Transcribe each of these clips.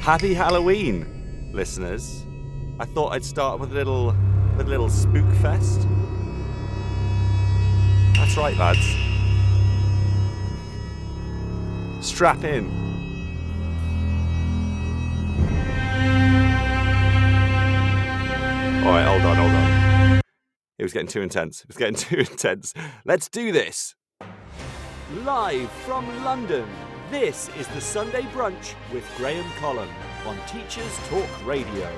Happy Halloween, listeners. I thought I'd start with a little with a little spook fest. That's right, lads. Strap in. Alright, hold on, hold on. It was getting too intense. It was getting too intense. Let's do this. Live from London, this is the Sunday Brunch with Graham Collum on Teachers Talk Radio.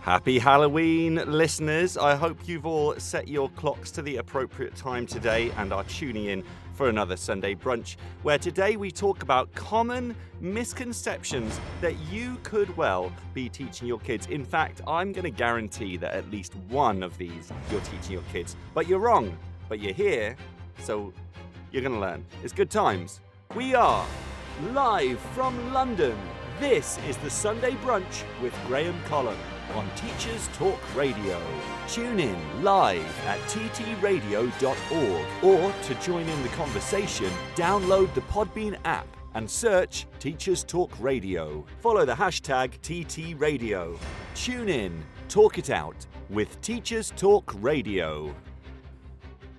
Happy Halloween, listeners. I hope you've all set your clocks to the appropriate time today and are tuning in for another Sunday brunch, where today we talk about common misconceptions that you could well be teaching your kids. In fact, I'm going to guarantee that at least one of these you're teaching your kids. But you're wrong, but you're here, so you're going to learn. It's good times. We are live from London. This is the Sunday Brunch with Graham Collum on Teachers Talk Radio. Tune in live at ttradio.org or to join in the conversation, download the Podbean app and search Teachers Talk Radio. Follow the hashtag TTRadio. Tune in, talk it out with Teachers Talk Radio.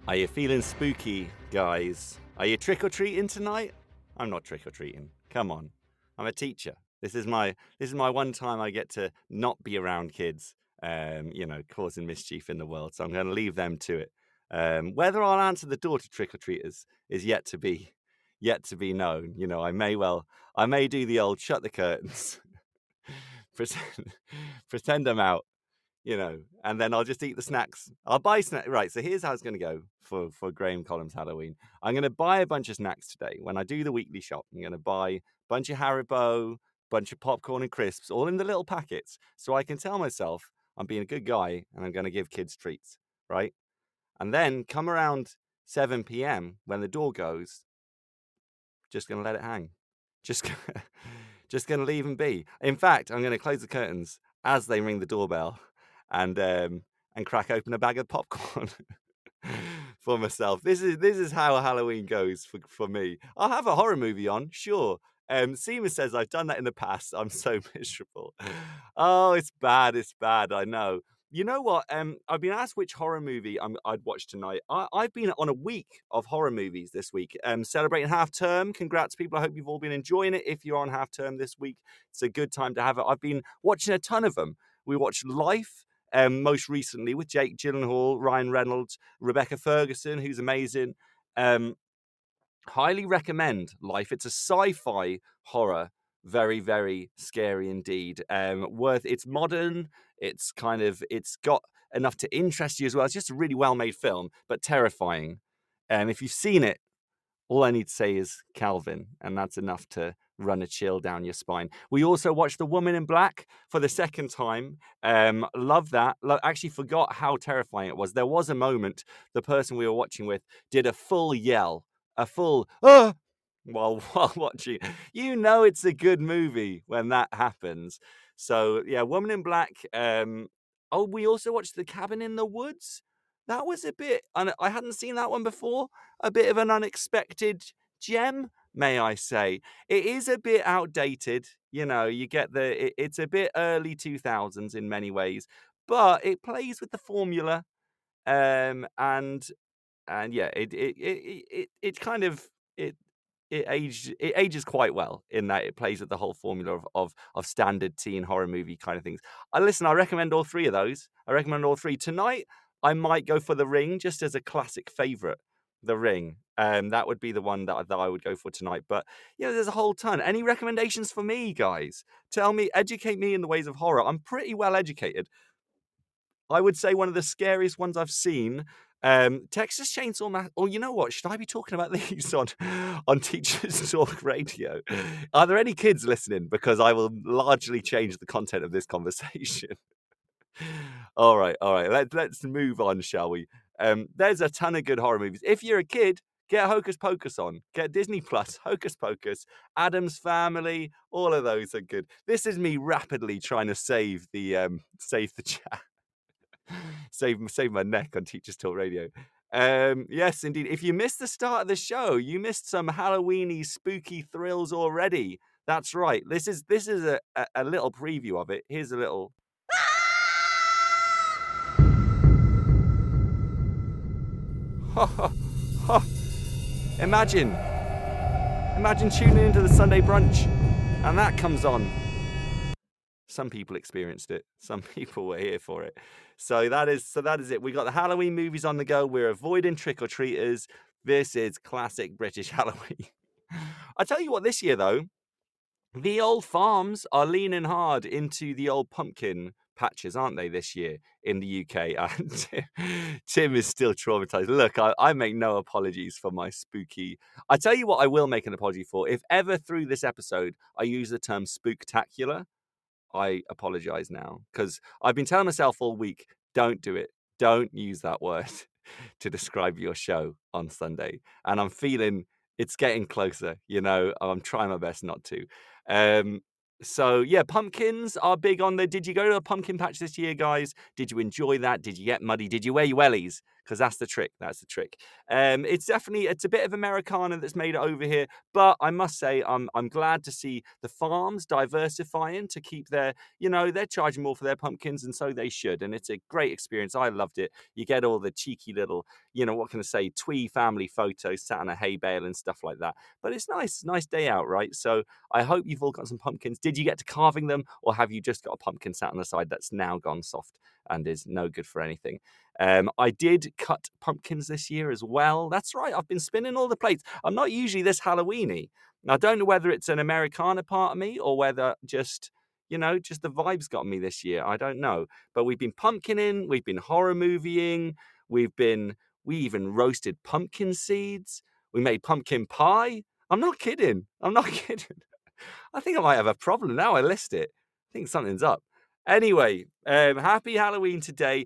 Are you feeling spooky, guys? Are you trick or treating tonight? I'm not trick or treating. Come on. I'm a teacher. This is my this is my one time I get to not be around kids, um, you know, causing mischief in the world. So I'm going to leave them to it. Um, whether I'll answer the door to trick or treaters is yet to be yet to be known. You know, I may well I may do the old shut the curtains, pretend pretend I'm out, you know, and then I'll just eat the snacks. I'll buy snacks. Right. So here's how it's going to go for, for Graham Collins Halloween. I'm going to buy a bunch of snacks today. When I do the weekly shop, I'm going to buy a bunch of Haribo, bunch of popcorn and crisps, all in the little packets. So I can tell myself I'm being a good guy and I'm going to give kids treats. Right. And then come around 7 p.m. when the door goes, just going to let it hang. Just, just going to leave them be. In fact, I'm going to close the curtains as they ring the doorbell and um, and crack open a bag of popcorn for myself. This is this is how Halloween goes for, for me. I'll have a horror movie on, sure. Um, Seema says I've done that in the past. I'm so miserable. Oh, it's bad. It's bad. I know. You know what? Um, I've been asked which horror movie i would watch tonight. I, have been on a week of horror movies this week, um, celebrating half term. Congrats, people! I hope you've all been enjoying it. If you're on half term this week, it's a good time to have it. I've been watching a ton of them. We watched Life, um, most recently with Jake Gyllenhaal, Ryan Reynolds, Rebecca Ferguson, who's amazing. Um, highly recommend Life. It's a sci-fi horror, very very scary indeed. Um, worth. It's modern. It's kind of. It's got enough to interest you as well. It's just a really well made film, but terrifying. And um, if you've seen it, all I need to say is Calvin, and that's enough to run a chill down your spine. We also watched The Woman in Black for the second time. Um, love that. Lo- actually, forgot how terrifying it was. There was a moment the person we were watching with did a full yell, a full ah, while while watching. You know it's a good movie when that happens. So yeah, Woman in Black. Um, oh, we also watched The Cabin in the Woods. That was a bit. and I hadn't seen that one before. A bit of an unexpected gem may I say. It is a bit outdated. You know, you get the, it, it's a bit early 2000s in many ways, but it plays with the formula. Um, and, and yeah, it, it, it, it, it kind of, it, it aged it ages quite well in that it plays with the whole formula of, of of standard teen horror movie kind of things. I listen, I recommend all three of those. I recommend all three. Tonight I might go for the ring just as a classic favorite. The Ring. Um, that would be the one that, that I would go for tonight. But you know, there's a whole ton. Any recommendations for me, guys? Tell me, educate me in the ways of horror. I'm pretty well educated. I would say one of the scariest ones I've seen. Um, Texas Chainsaw Massacre. Oh, you know what? Should I be talking about these on on Teachers Talk Radio? Are there any kids listening? Because I will largely change the content of this conversation. all right, all right. Let, let's move on, shall we? Um, there's a ton of good horror movies. If you're a kid, get Hocus Pocus on. Get Disney Plus, Hocus Pocus, Addams Family. All of those are good. This is me rapidly trying to save the um, save the chat, save save my neck on Teachers Talk Radio. Um, yes, indeed. If you missed the start of the show, you missed some Halloweeny spooky thrills already. That's right. This is this is a, a, a little preview of it. Here's a little. Imagine, imagine tuning into the Sunday brunch, and that comes on. Some people experienced it. Some people were here for it. So that is so that is it. We got the Halloween movies on the go. We're avoiding trick or treaters. This is classic British Halloween. I tell you what, this year though, the old farms are leaning hard into the old pumpkin patches, aren't they, this year in the UK? And Tim is still traumatized. Look, I, I, make no apologies for my spooky. I tell you what, I will make an apology for. If ever through this episode I use the term spooktacular, I apologize now because I've been telling myself all week don't do it. Don't use that word to describe your show on Sunday. And I'm feeling it's getting closer, you know, I'm trying my best not to. Um, so yeah, pumpkins are big on there. Did you go to a pumpkin patch this year, guys? Did you enjoy that? Did you get muddy? Did you wear your wellies? Because that's the trick. That's the trick. Um, it's definitely it's a bit of Americana that's made it over here, but I must say I'm I'm glad to see the farms diversifying to keep their you know they're charging more for their pumpkins and so they should, and it's a great experience. I loved it. You get all the cheeky little you know what can I say twee family photos sat on a hay bale and stuff like that. But it's nice, nice day out, right? So I hope you've all got some pumpkins. Did you get to carving them, or have you just got a pumpkin sat on the side that's now gone soft and is no good for anything? Um, I did cut pumpkins this year as well. That's right, I've been spinning all the plates. I'm not usually this Halloweeny. I don't know whether it's an Americana part of me or whether just, you know, just the vibes got me this year. I don't know. But we've been pumpkining, we've been horror movieing, we've been, we even roasted pumpkin seeds, we made pumpkin pie. I'm not kidding. I'm not kidding. I think I might have a problem now. I list it. I think something's up. Anyway, um, happy Halloween today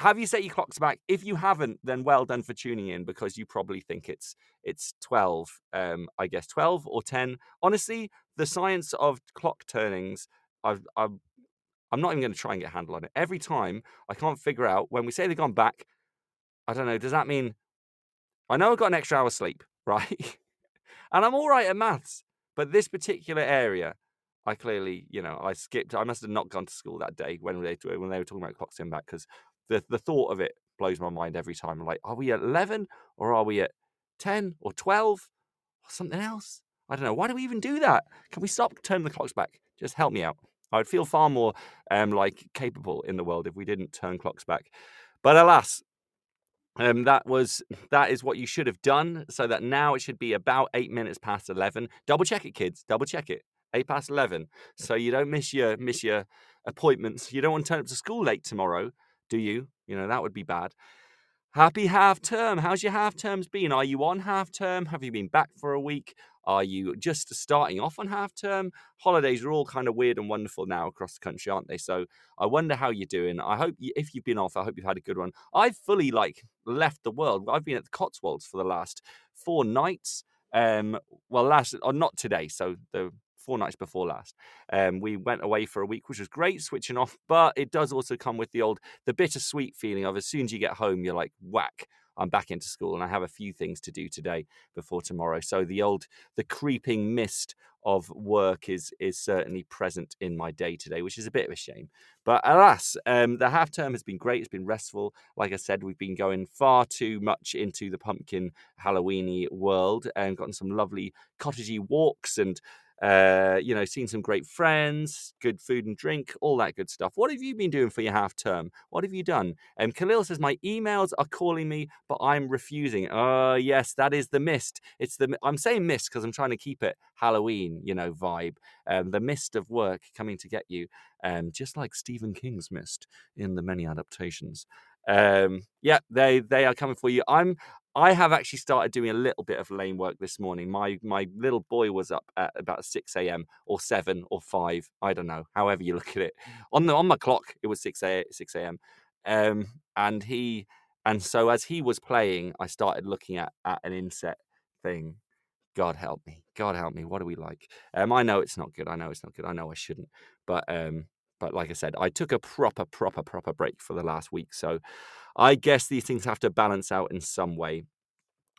have you set your clocks back? If you haven't, then well done for tuning in because you probably think it's it's twelve. Um, I guess twelve or ten. Honestly, the science of clock turnings, I've, I've I'm not even going to try and get a handle on it. Every time I can't figure out when we say they've gone back. I don't know. Does that mean I know I've got an extra hour sleep, right? and I'm all right at maths, but this particular area, I clearly, you know, I skipped. I must have not gone to school that day when they when they were talking about clocks in back because the the thought of it blows my mind every time. I'm like, are we at eleven or are we at ten or twelve or something else? I don't know. Why do we even do that? Can we stop turning the clocks back? Just help me out. I would feel far more um, like capable in the world if we didn't turn clocks back. But alas, um, that was that is what you should have done. So that now it should be about eight minutes past eleven. Double check it, kids. Double check it. Eight past eleven, so you don't miss your miss your appointments. You don't want to turn up to school late tomorrow do you? You know, that would be bad. Happy half term. How's your half terms been? Are you on half term? Have you been back for a week? Are you just starting off on half term? Holidays are all kind of weird and wonderful now across the country, aren't they? So I wonder how you're doing. I hope you, if you've been off, I hope you've had a good one. I've fully like left the world. I've been at the Cotswolds for the last four nights. Um, well, last or not today. So the four nights before last. Um, we went away for a week, which was great, switching off. But it does also come with the old, the bittersweet feeling of as soon as you get home, you're like, whack. I'm back into school and I have a few things to do today before tomorrow. So the old, the creeping mist of work is is certainly present in my day today, which is a bit of a shame. But alas, um, the half term has been great. It's been restful. Like I said, we've been going far too much into the pumpkin Halloweeny world and gotten some lovely cottagey walks and uh, you know, seen some great friends, good food and drink, all that good stuff. What have you been doing for your half term? What have you done? Um, Khalil says, My emails are calling me, but I'm refusing. Oh, uh, yes, that is the mist. It's the, I'm saying mist because I'm trying to keep it Halloween, you know, vibe. Um, the mist of work coming to get you, um, just like Stephen King's mist in the many adaptations. Um, yeah, they they are coming for you. I'm I have actually started doing a little bit of lane work this morning. My my little boy was up at about six a.m. or seven or five. I don't know. However you look at it, on the on my clock it was six a six a.m. Um, and he and so as he was playing, I started looking at at an inset thing. God help me. God help me. What are we like? Um, I know it's not good. I know it's not good. I know I shouldn't. But um, but like I said, I took a proper, proper, proper break for the last week. So I guess these things have to balance out in some way.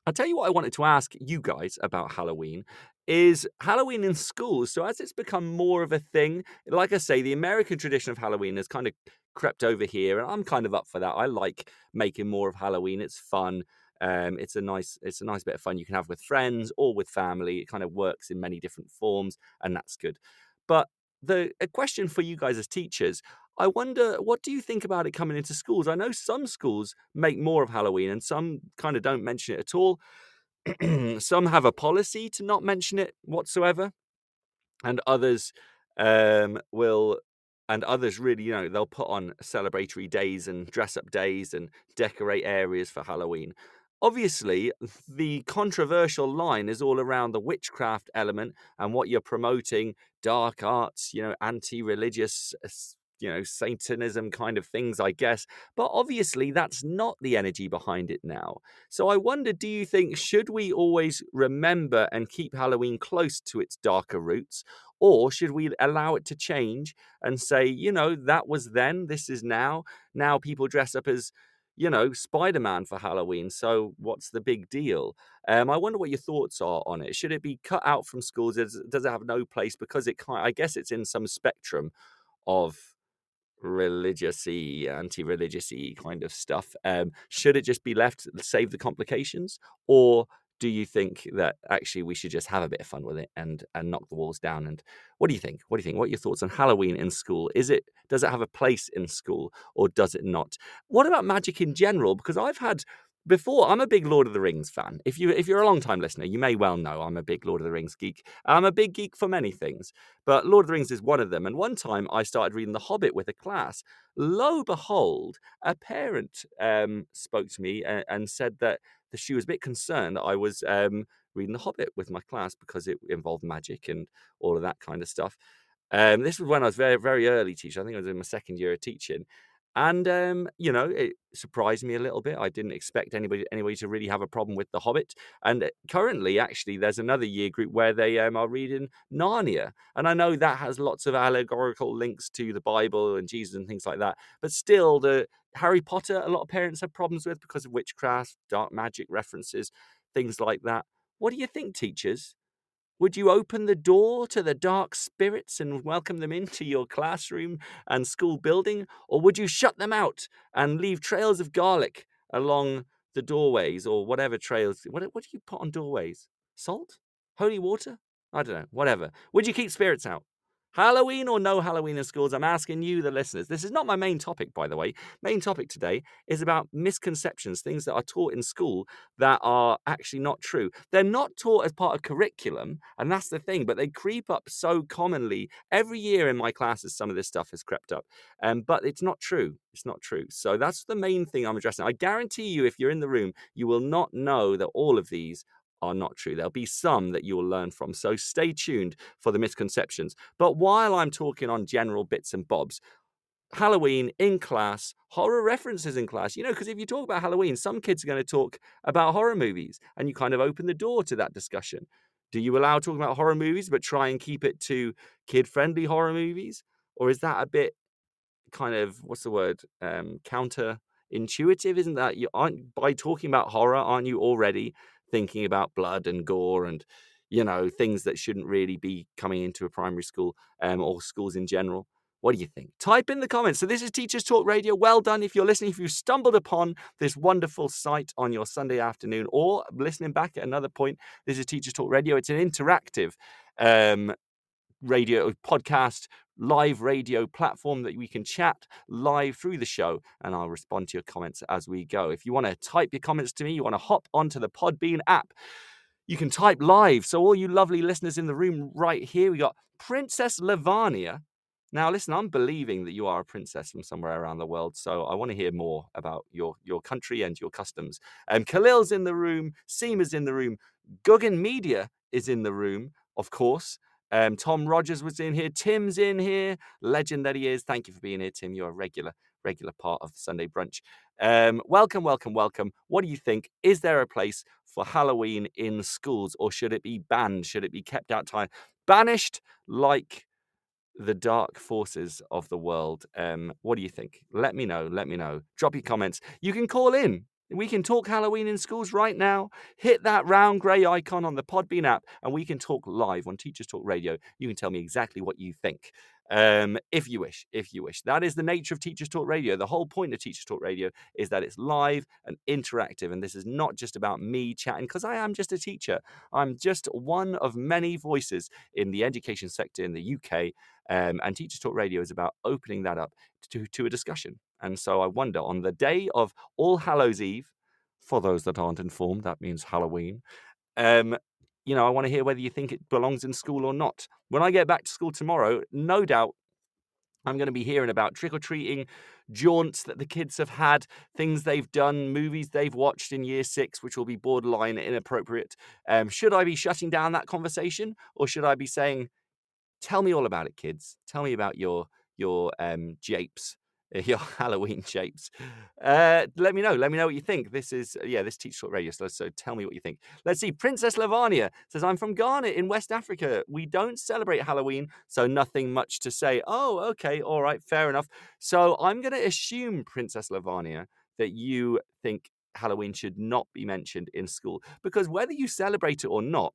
I'll tell you what I wanted to ask you guys about Halloween is Halloween in schools. So as it's become more of a thing, like I say, the American tradition of Halloween has kind of crept over here, and I'm kind of up for that. I like making more of Halloween. It's fun. Um, it's a nice, it's a nice bit of fun you can have with friends or with family. It kind of works in many different forms, and that's good. But the a question for you guys as teachers, I wonder what do you think about it coming into schools? I know some schools make more of Halloween, and some kind of don't mention it at all. some have a policy to not mention it whatsoever, and others um, will and others really, you know, they'll put on celebratory days and dress up days and decorate areas for Halloween. Obviously, the controversial line is all around the witchcraft element and what you're promoting dark arts, you know, anti religious you know, Satanism kind of things, I guess. But obviously, that's not the energy behind it now. So I wonder do you think, should we always remember and keep Halloween close to its darker roots? Or should we allow it to change and say, you know, that was then, this is now. Now people dress up as you know, Spider Man for Halloween. So what's the big deal? Um, I wonder what your thoughts are on it. Should it be cut out from schools? Does, does it have no place because it? I guess it's in some spectrum of religious-y, anti-religious-y kind of stuff. Um, should it just be left, save the complications, or do you think that actually we should just have a bit of fun with it and and knock the walls down? And what do you think? What do you think? What are your thoughts on Halloween in school? Is it does it have a place in school or does it not? What about magic in general? Because I've had before i'm a big lord of the rings fan. If you if you're a long time listener you may well know i'm a big lord of the rings geek. I'm a big geek for many things but lord of the rings is one of them. And one time i started reading the hobbit with a class. Lo behold a parent um, spoke to me and, and said that, she was a bit concerned that i was um, reading the hobbit with my class because it involved magic and all of that kind of stuff. Um, this was when i was very very early teacher. I think i was in my second year of teaching and um, you know, it surprised me a little bit. I didn't expect anybody anybody to really have a problem with The Hobbit. And uh, currently, actually, there's another year group where they um, are reading Narnia, and I know that has lots of allegorical links to the Bible and Jesus and things like that. But still, the Harry Potter, a lot of parents have problems with because of witchcraft, dark magic references, things like that. What do you think, teachers? Would you open the door to the dark spirits and welcome them into your classroom and school building? Or would you shut them out and leave trails of garlic along the doorways or whatever trails? What, what do you put on doorways? Salt? Holy water? I don't know, whatever. Would you keep spirits out? Halloween or no Halloween in schools? I'm asking you, the listeners. This is not my main topic, by the way. Main topic today is about misconceptions, things that are taught in school that are actually not true. They're not taught as part of curriculum, and that's the thing, but they creep up so commonly. Every year in my classes, some of this stuff has crept up, um, but it's not true. It's not true. So that's the main thing I'm addressing. I guarantee you, if you're in the room, you will not know that all of these are not true. There'll be some that you will learn from. So stay tuned for the misconceptions. But while I'm talking on general bits and bobs, Halloween in class, horror references in class. You know, because if you talk about Halloween, some kids are going to talk about horror movies, and you kind of open the door to that discussion. Do you allow talking about horror movies, but try and keep it to kid friendly horror movies? Or is that a bit kind of, what's the word, um, counter intuitive? Isn't that you aren't by talking about horror, aren't you already thinking about blood and gore and you know things that shouldn't really be coming into a primary school um, or schools in general what do you think? Type in the comments. So, this is Teachers Talk Radio. Well done if you're listening. If you stumbled upon this wonderful site on your Sunday afternoon or listening back at another point, this is Teachers Talk Radio. It's an interactive um, radio podcast live radio platform that we can chat live through the show and I'll respond to your comments as we go. If you want to type your comments to me, you want to hop onto the Podbean app, you can type live. So, all you lovely listeners in the room right here, we got Princess Lavania. Now, listen, I'm believing that you are a princess from somewhere around the world, so I want to hear more about your, your country and your customs. Um, Khalil's in the room, Seema's in the room, Guggen Media is in the room, of course. Um, Tom Rogers was in here. Tim's in here. Legend that he is. Thank you for being here, Tim. You're a regular, regular part of the Sunday brunch. Um, welcome, welcome, welcome. What do you think? Is there a place for Halloween in schools, or should it be banned? Should it be kept out time? Banished like the dark forces of the world. Um, what do you think? Let me know. Let me know. Drop your comments. You can call in. We can talk Halloween in schools right now. Hit that round grey icon on the Podbean app, and we can talk live on Teachers Talk Radio. You can tell me exactly what you think. Um, if you wish, if you wish. That is the nature of Teachers Talk Radio. The whole point of Teachers Talk Radio is that it's live and interactive. And this is not just about me chatting, because I am just a teacher. I'm just one of many voices in the education sector in the UK. Um, and Teachers Talk Radio is about opening that up to, to a discussion. And so I wonder on the day of All Hallows Eve, for those that aren't informed, that means Halloween. Um, you know, I want to hear whether you think it belongs in school or not. When I get back to school tomorrow, no doubt I'm going to be hearing about trick or treating, jaunts that the kids have had, things they've done, movies they've watched in year six, which will be borderline inappropriate. Um, should I be shutting down that conversation or should I be saying, tell me all about it, kids? Tell me about your your um, japes your Halloween shapes. Uh, let me know. Let me know what you think. This is yeah, this Teach Talk Radio. So, so tell me what you think. Let's see. Princess Lavania says, "I'm from Ghana in West Africa. We don't celebrate Halloween, so nothing much to say." Oh, okay, all right, fair enough. So I'm going to assume Princess Lavania that you think Halloween should not be mentioned in school because whether you celebrate it or not,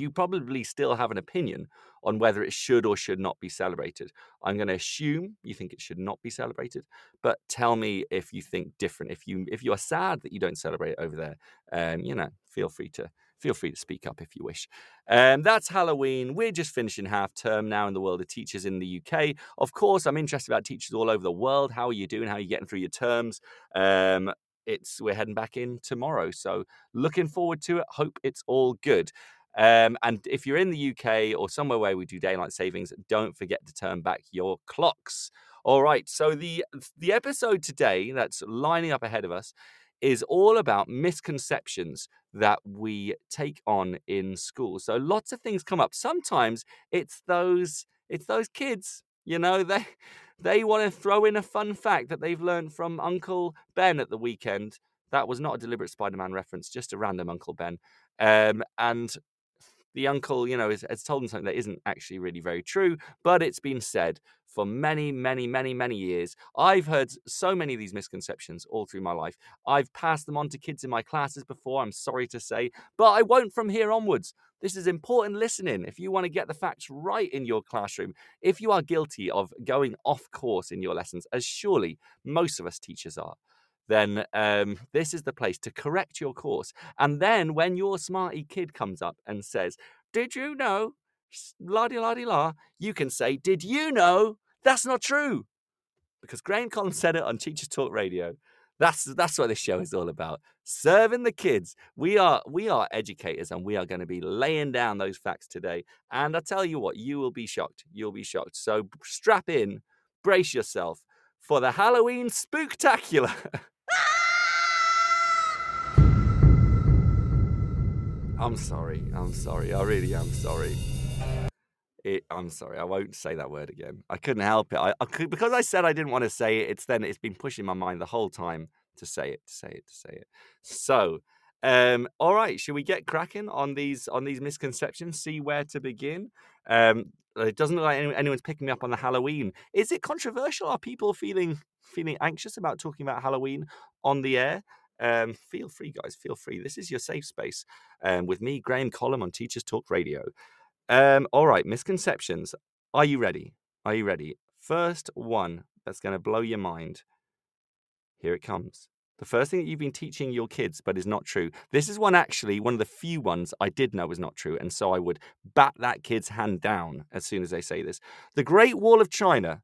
you probably still have an opinion on whether it should or should not be celebrated. I'm going to assume you think it should not be celebrated, but tell me if you think different. If you if you are sad that you don't celebrate over there, um, you know, feel free to feel free to speak up if you wish. Um, that's Halloween. We're just finishing half term now in the world of teachers in the UK. Of course, I'm interested about teachers all over the world. How are you doing? How are you getting through your terms? Um, it's we're heading back in tomorrow, so looking forward to it. Hope it's all good. Um, and if you're in the UK or somewhere where we do daylight savings, don't forget to turn back your clocks. All right. So the the episode today that's lining up ahead of us is all about misconceptions that we take on in school. So lots of things come up. Sometimes it's those it's those kids, you know, they they want to throw in a fun fact that they've learned from Uncle Ben at the weekend. That was not a deliberate Spider-Man reference, just a random Uncle Ben. Um, and the uncle, you know, has, has told them something that isn't actually really very true, but it's been said for many, many, many, many years. I've heard so many of these misconceptions all through my life. I've passed them on to kids in my classes before, I'm sorry to say, but I won't from here onwards. This is important listening. If you want to get the facts right in your classroom, if you are guilty of going off course in your lessons, as surely most of us teachers are, then um, this is the place to correct your course. And then when your smarty kid comes up and says, Did you know? La di la di la, you can say, Did you know? That's not true. Because Graham Collins said it on Teachers Talk Radio. That's that's what this show is all about. Serving the kids. We are we are educators and we are going to be laying down those facts today. And I tell you what, you will be shocked. You'll be shocked. So strap in, brace yourself for the Halloween spooktacular. I'm sorry. I'm sorry. I really am sorry. It, I'm sorry. I won't say that word again. I couldn't help it. I, I could, because I said I didn't want to say it. It's then it's been pushing my mind the whole time to say it, to say it, to say it. So, um, all right. Should we get cracking on these on these misconceptions? See where to begin. Um, it doesn't look like anyone's picking me up on the Halloween. Is it controversial? Are people feeling feeling anxious about talking about Halloween on the air? Um, feel free, guys. Feel free. This is your safe space um, with me, Graham Collum, on Teachers Talk Radio. Um, all right, misconceptions. Are you ready? Are you ready? First one that's going to blow your mind. Here it comes. The first thing that you've been teaching your kids, but is not true. This is one actually, one of the few ones I did know was not true. And so I would bat that kid's hand down as soon as they say this. The Great Wall of China.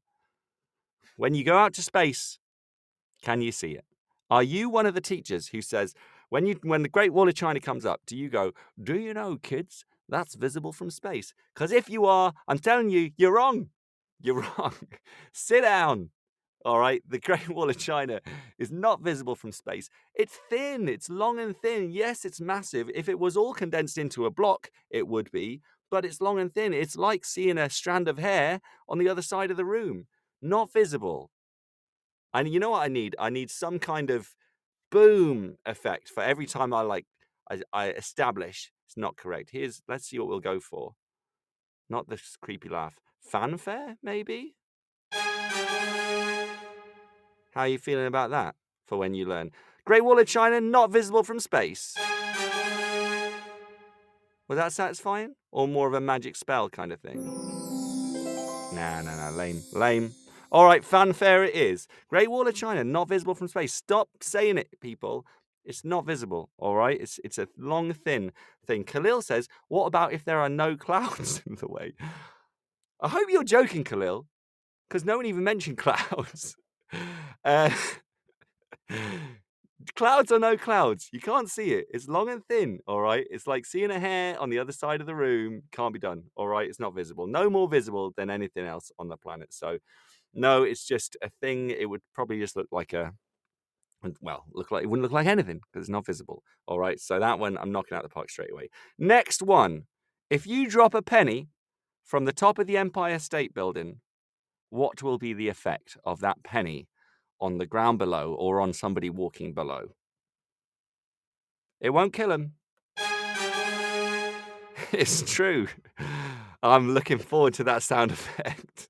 When you go out to space, can you see it? Are you one of the teachers who says, when you when the Great Wall of China comes up, do you go, do you know, kids, that's visible from space? Because if you are, I'm telling you, you're wrong. You're wrong. Sit down. All right, the Great Wall of China is not visible from space. It's thin, it's long and thin. Yes, it's massive. If it was all condensed into a block, it would be, but it's long and thin. It's like seeing a strand of hair on the other side of the room. Not visible. And you know what I need? I need some kind of boom effect for every time I like I, I establish it's not correct. Here's let's see what we'll go for. Not this creepy laugh. Fanfare, maybe? How are you feeling about that for when you learn? Great Wall of China not visible from space. Was that satisfying? Or more of a magic spell kind of thing? Nah, nah, nah, lame, lame. All right, fanfare it is. Great Wall of China not visible from space. Stop saying it, people. It's not visible, all right? It's it's a long, thin thing. Khalil says, "What about if there are no clouds in the way?" I hope you're joking, Khalil, because no one even mentioned clouds. Uh, clouds are no clouds. You can't see it. It's long and thin, all right? It's like seeing a hair on the other side of the room. Can't be done, all right? It's not visible. No more visible than anything else on the planet. So, no, it's just a thing. It would probably just look like a, well, look like it wouldn't look like anything because it's not visible, all right? So that one I'm knocking out the park straight away. Next one. If you drop a penny from the top of the Empire State Building, what will be the effect of that penny on the ground below or on somebody walking below? It won't kill them. it's true. I'm looking forward to that sound effect.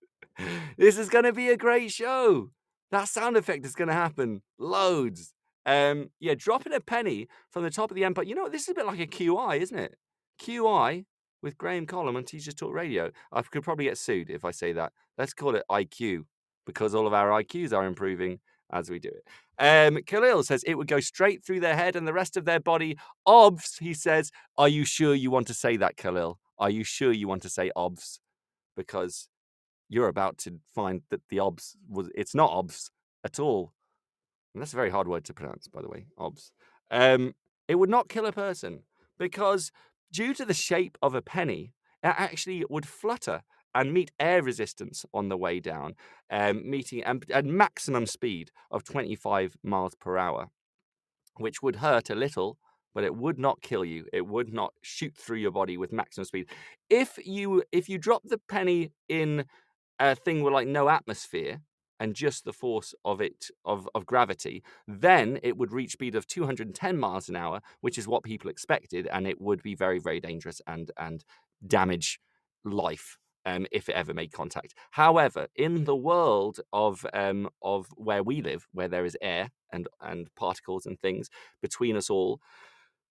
This is going to be a great show. That sound effect is going to happen loads. Um, yeah, dropping a penny from the top of the empire. You know, this is a bit like a QI, isn't it? QI with Graham Collum on Teachers Talk Radio. I could probably get sued if I say that. Let's call it IQ because all of our IQs are improving as we do it. Um, Khalil says it would go straight through their head and the rest of their body. Obs, he says, are you sure you want to say that, Khalil? Are you sure you want to say obs? Because you're about to find that the obs was it's not obs at all. And that's a very hard word to pronounce, by the way, obs. Um, it would not kill a person because due to the shape of a penny, it actually would flutter and meet air resistance on the way down, um, meeting at maximum speed of 25 miles per hour, which would hurt a little, but it would not kill you. It would not shoot through your body with maximum speed. If you if you drop the penny in a thing with like no atmosphere and just the force of it of, of gravity, then it would reach speed of 210 miles an hour, which is what people expected, and it would be very, very dangerous and and damage life um, if it ever made contact. However, in the world of um, of where we live, where there is air and and particles and things between us all,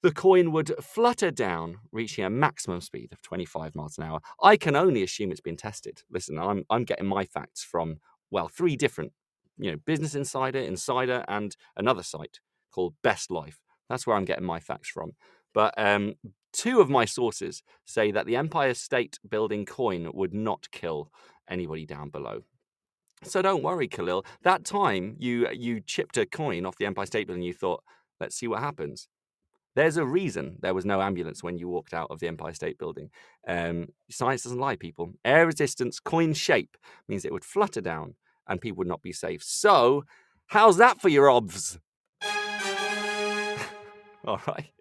the coin would flutter down, reaching a maximum speed of 25 miles an hour. I can only assume it's been tested. Listen, I'm I'm getting my facts from well three different, you know, Business Insider, Insider, and another site called Best Life. That's where I'm getting my facts from. But um, two of my sources say that the Empire State Building coin would not kill anybody down below. So don't worry, Khalil. That time you you chipped a coin off the Empire State Building, you thought, let's see what happens. There's a reason there was no ambulance when you walked out of the Empire State Building. Um, science doesn't lie, people. Air resistance, coin shape means it would flutter down and people would not be safe. So, how's that for your obs? All right.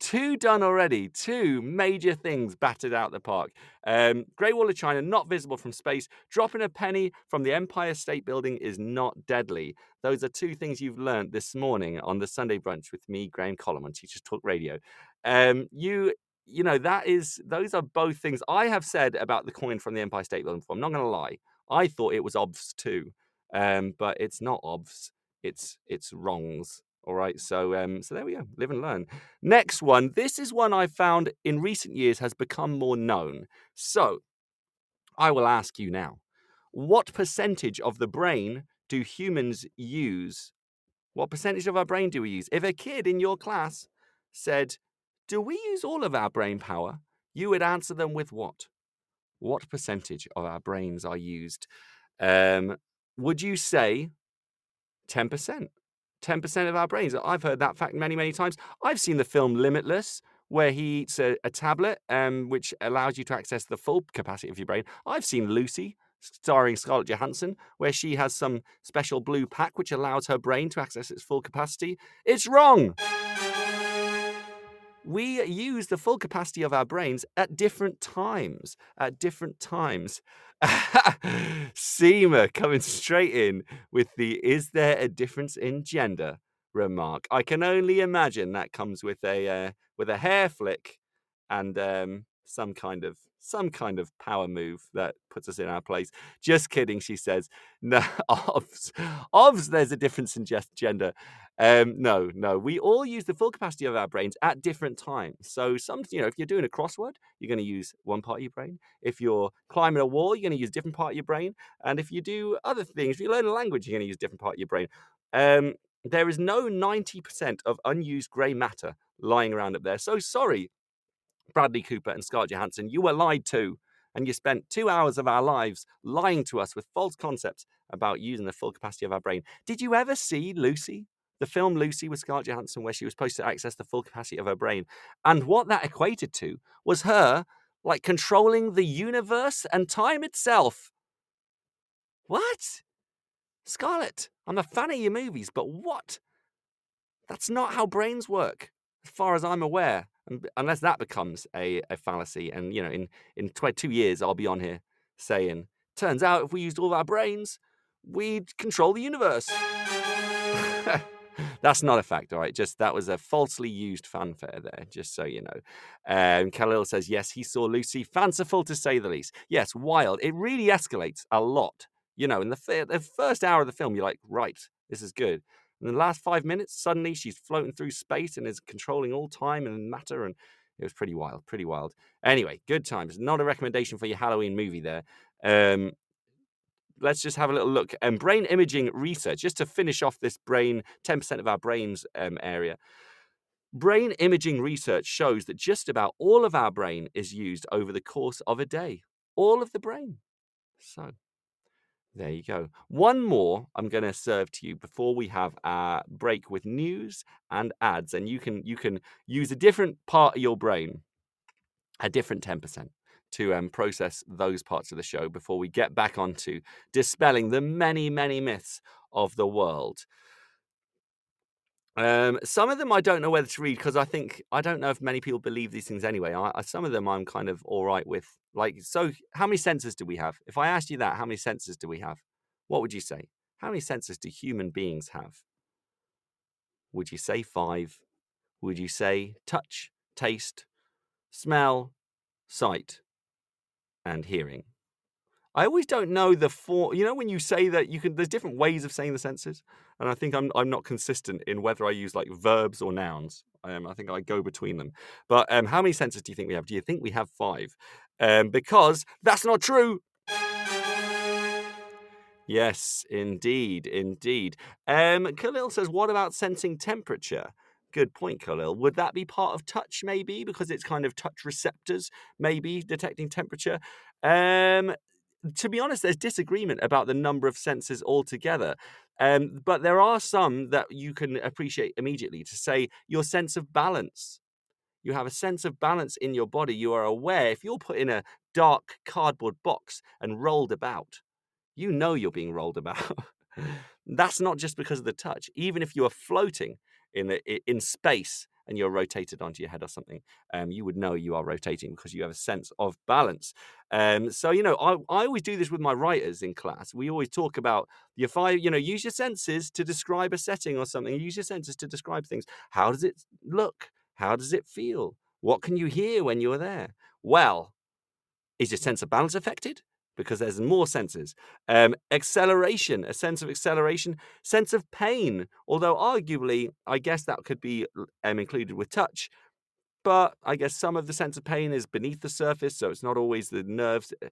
Two done already. Two major things battered out the park. Um, Great Wall of China not visible from space. Dropping a penny from the Empire State Building is not deadly. Those are two things you've learned this morning on the Sunday brunch with me, Graham Collum, on Teachers Talk Radio. Um, you, you know, that is those are both things I have said about the coin from the Empire State Building before. I'm not going to lie. I thought it was obvs too, um, but it's not obvs. It's it's wrongs. All right, so um, so there we go. Live and learn. Next one. This is one I found in recent years has become more known. So I will ask you now: What percentage of the brain do humans use? What percentage of our brain do we use? If a kid in your class said, "Do we use all of our brain power?" you would answer them with what? What percentage of our brains are used? Um, would you say ten percent? 10% of our brains. I've heard that fact many, many times. I've seen the film Limitless, where he eats a, a tablet, um, which allows you to access the full capacity of your brain. I've seen Lucy, starring Scarlett Johansson, where she has some special blue pack which allows her brain to access its full capacity. It's wrong. We use the full capacity of our brains at different times. At different times. Seema coming straight in with the "Is there a difference in gender?" remark. I can only imagine that comes with a uh, with a hair flick and um, some kind of some kind of power move that puts us in our place. Just kidding, she says. No, obs, obs there's a difference in gender. Um, no, no, we all use the full capacity of our brains at different times. So, some, you know, if you're doing a crossword, you're going to use one part of your brain. If you're climbing a wall, you're going to use a different part of your brain. And if you do other things, if you learn a language, you're going to use a different part of your brain. Um, there is no 90% of unused grey matter lying around up there. So sorry, Bradley Cooper and Scarlett Johansson, you were lied to. And you spent two hours of our lives lying to us with false concepts about using the full capacity of our brain. Did you ever see Lucy? The film Lucy with Scarlett Johansson, where she was supposed to access the full capacity of her brain. And what that equated to was her like controlling the universe and time itself. What? Scarlett, I'm a fan of your movies, but what? That's not how brains work, as far as I'm aware unless that becomes a, a fallacy. And you know, in in tw- two years, I'll be on here saying, "Turns out, if we used all our brains, we'd control the universe." That's not a fact, all right. Just that was a falsely used fanfare there, just so you know. Um, Khalil says, yes, he saw Lucy. Fanciful to say the least. Yes, wild. It really escalates a lot. You know, in the, the first hour of the film, you're like, right, this is good. In the last five minutes, suddenly she's floating through space and is controlling all time and matter. And it was pretty wild, pretty wild. Anyway, good times. Not a recommendation for your Halloween movie there. Um, let's just have a little look. Um, brain imaging research, just to finish off this brain, 10% of our brains um, area. Brain imaging research shows that just about all of our brain is used over the course of a day. All of the brain. So there you go. One more I'm going to serve to you before we have our break with news and ads, and you can you can use a different part of your brain, a different ten percent, to um, process those parts of the show before we get back onto dispelling the many many myths of the world. Um, some of them I don't know whether to read because I think I don't know if many people believe these things anyway. I, I, some of them I'm kind of all right with. Like, so how many senses do we have? If I asked you that, how many senses do we have? What would you say? How many senses do human beings have? Would you say five? Would you say touch, taste, smell, sight, and hearing? I always don't know the four. You know, when you say that, you can. There's different ways of saying the senses, and I think I'm I'm not consistent in whether I use like verbs or nouns. Um, I think I go between them. But um, how many senses do you think we have? Do you think we have five? Um, because that's not true. Yes, indeed, indeed. Um, Khalil says, "What about sensing temperature?" Good point, Khalil. Would that be part of touch, maybe, because it's kind of touch receptors, maybe detecting temperature? Um, to be honest, there's disagreement about the number of senses altogether. Um, but there are some that you can appreciate immediately to say your sense of balance. You have a sense of balance in your body. You are aware if you're put in a dark cardboard box and rolled about, you know you're being rolled about. That's not just because of the touch. Even if you are floating in, in space and you're rotated onto your head or something, um, you would know you are rotating because you have a sense of balance. Um, so, you know, I, I always do this with my writers in class. We always talk about your five, you know, use your senses to describe a setting or something. Use your senses to describe things. How does it look? How does it feel? What can you hear when you're there? Well, is your sense of balance affected? Because there's more senses. Um, acceleration, a sense of acceleration, sense of pain, although arguably, I guess that could be um, included with touch. But I guess some of the sense of pain is beneath the surface, so it's not always the nerves. Eh,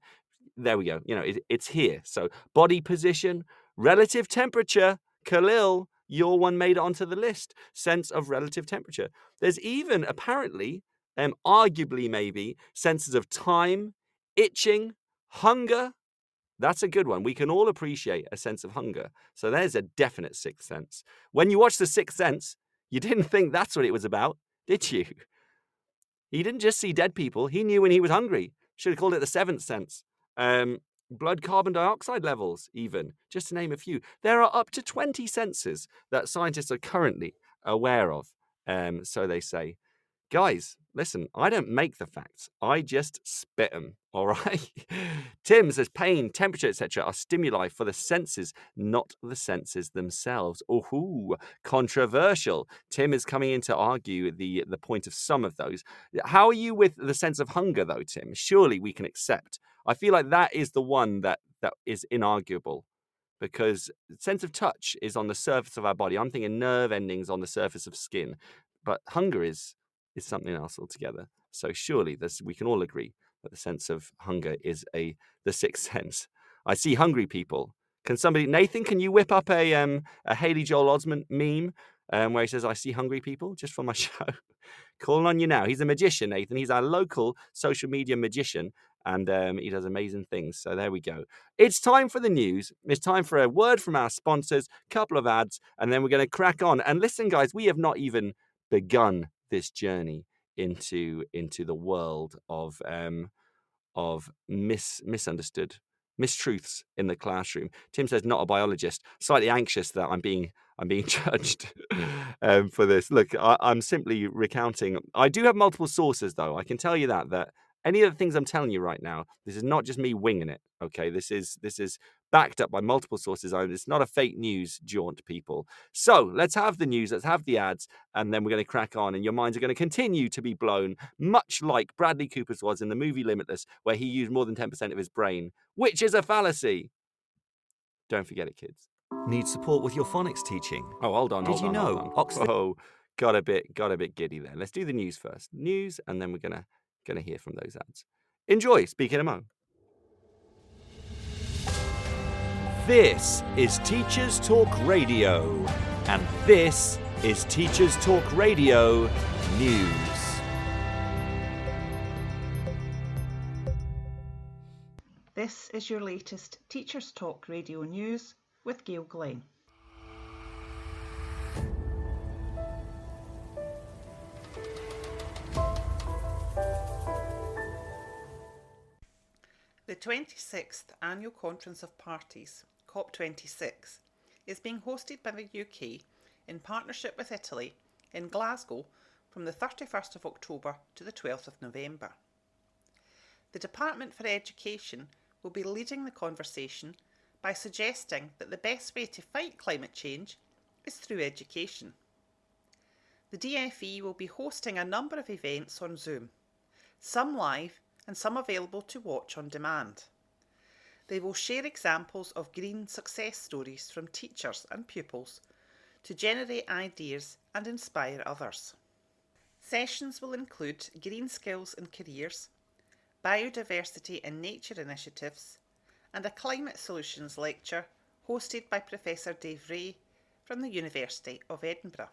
there we go. You know, it, it's here. So body position, relative temperature, Khalil, your one made onto the list. Sense of relative temperature. There's even apparently, um, arguably maybe, senses of time, itching, Hunger, that's a good one. We can all appreciate a sense of hunger. So there's a definite sixth sense. When you watch The Sixth Sense, you didn't think that's what it was about, did you? He didn't just see dead people, he knew when he was hungry. Should have called it the seventh sense. Um, blood carbon dioxide levels, even, just to name a few. There are up to 20 senses that scientists are currently aware of. Um, so they say. Guys, listen, I don't make the facts. I just spit them. All right. Tim says pain, temperature, etc. are stimuli for the senses, not the senses themselves. Oh, controversial. Tim is coming in to argue the the point of some of those. How are you with the sense of hunger, though, Tim? Surely we can accept. I feel like that is the one that that is inarguable because sense of touch is on the surface of our body. I'm thinking nerve endings on the surface of skin, but hunger is is something else altogether. So surely this, we can all agree that the sense of hunger is a the sixth sense. I see hungry people. Can somebody, Nathan? Can you whip up a um a Haley Joel Osment meme um, where he says, "I see hungry people" just for my show? Calling on you now. He's a magician, Nathan. He's our local social media magician, and um, he does amazing things. So there we go. It's time for the news. It's time for a word from our sponsors, couple of ads, and then we're going to crack on. And listen, guys, we have not even begun this journey into into the world of um, of mis misunderstood mistruths in the classroom. Tim says not a biologist. Slightly anxious that I'm being I'm being judged um, for this. Look, I, I'm simply recounting. I do have multiple sources, though. I can tell you that that any of the things I'm telling you right now, this is not just me winging it. Okay, this is this is backed up by multiple sources. It's not a fake news jaunt, people. So let's have the news, let's have the ads, and then we're going to crack on. And your minds are going to continue to be blown, much like Bradley Cooper's was in the movie Limitless, where he used more than 10% of his brain, which is a fallacy. Don't forget it, kids. Need support with your phonics teaching? Oh, hold on. Did hold you on, know. Oxford- Oh, got a bit, got a bit giddy there. Let's do the news first. News, and then we're gonna gonna hear from those ads. Enjoy. Speaking Mo. This is Teachers Talk Radio, and this is Teachers Talk Radio News. This is your latest Teachers Talk Radio News with Gail Glenn. The 26th Annual Conference of Parties, COP26, is being hosted by the UK in partnership with Italy in Glasgow from the 31st of October to the 12th of November. The Department for Education will be leading the conversation by suggesting that the best way to fight climate change is through education. The DFE will be hosting a number of events on Zoom, some live and some available to watch on demand. They will share examples of green success stories from teachers and pupils to generate ideas and inspire others. Sessions will include green skills and careers, biodiversity and nature initiatives, and a climate solutions lecture hosted by Professor Dave Reay from the University of Edinburgh.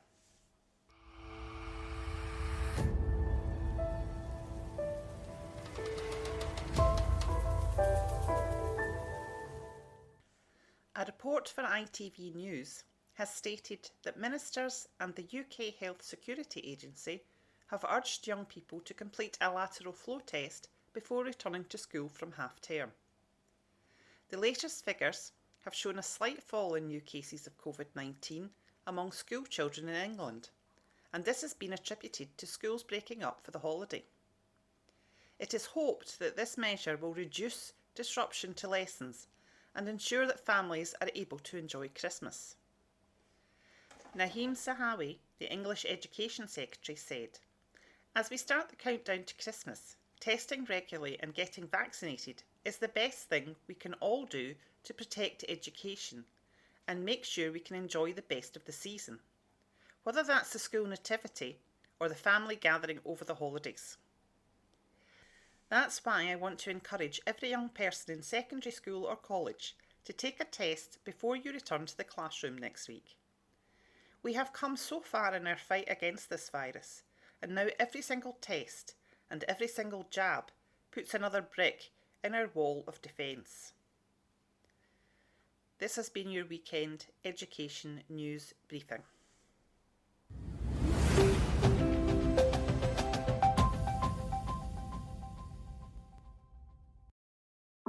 A report for ITV News has stated that ministers and the UK Health Security Agency have urged young people to complete a lateral flow test before returning to school from half term. The latest figures have shown a slight fall in new cases of COVID 19 among school children in England, and this has been attributed to schools breaking up for the holiday. It is hoped that this measure will reduce disruption to lessons and ensure that families are able to enjoy Christmas. Nadhim Zahawi, the English Education Secretary, said, As we start the countdown to Christmas, testing regularly and getting vaccinated is the best thing we can all do to protect education and make sure we can enjoy the best of the season, whether that's the school nativity or the family gathering over the holidays. That's why I want to encourage every young person in secondary school or college to take a test before you return to the classroom next week. We have come so far in our fight against this virus, and now every single test and every single jab puts another brick in our wall of defence. This has been your weekend education news briefing.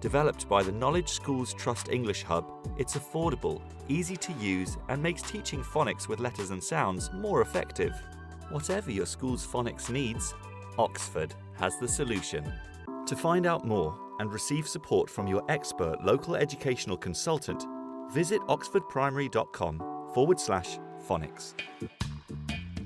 Developed by the Knowledge Schools Trust English Hub, it's affordable, easy to use, and makes teaching phonics with letters and sounds more effective. Whatever your school's phonics needs, Oxford has the solution. To find out more and receive support from your expert local educational consultant, visit oxfordprimary.com forward slash phonics.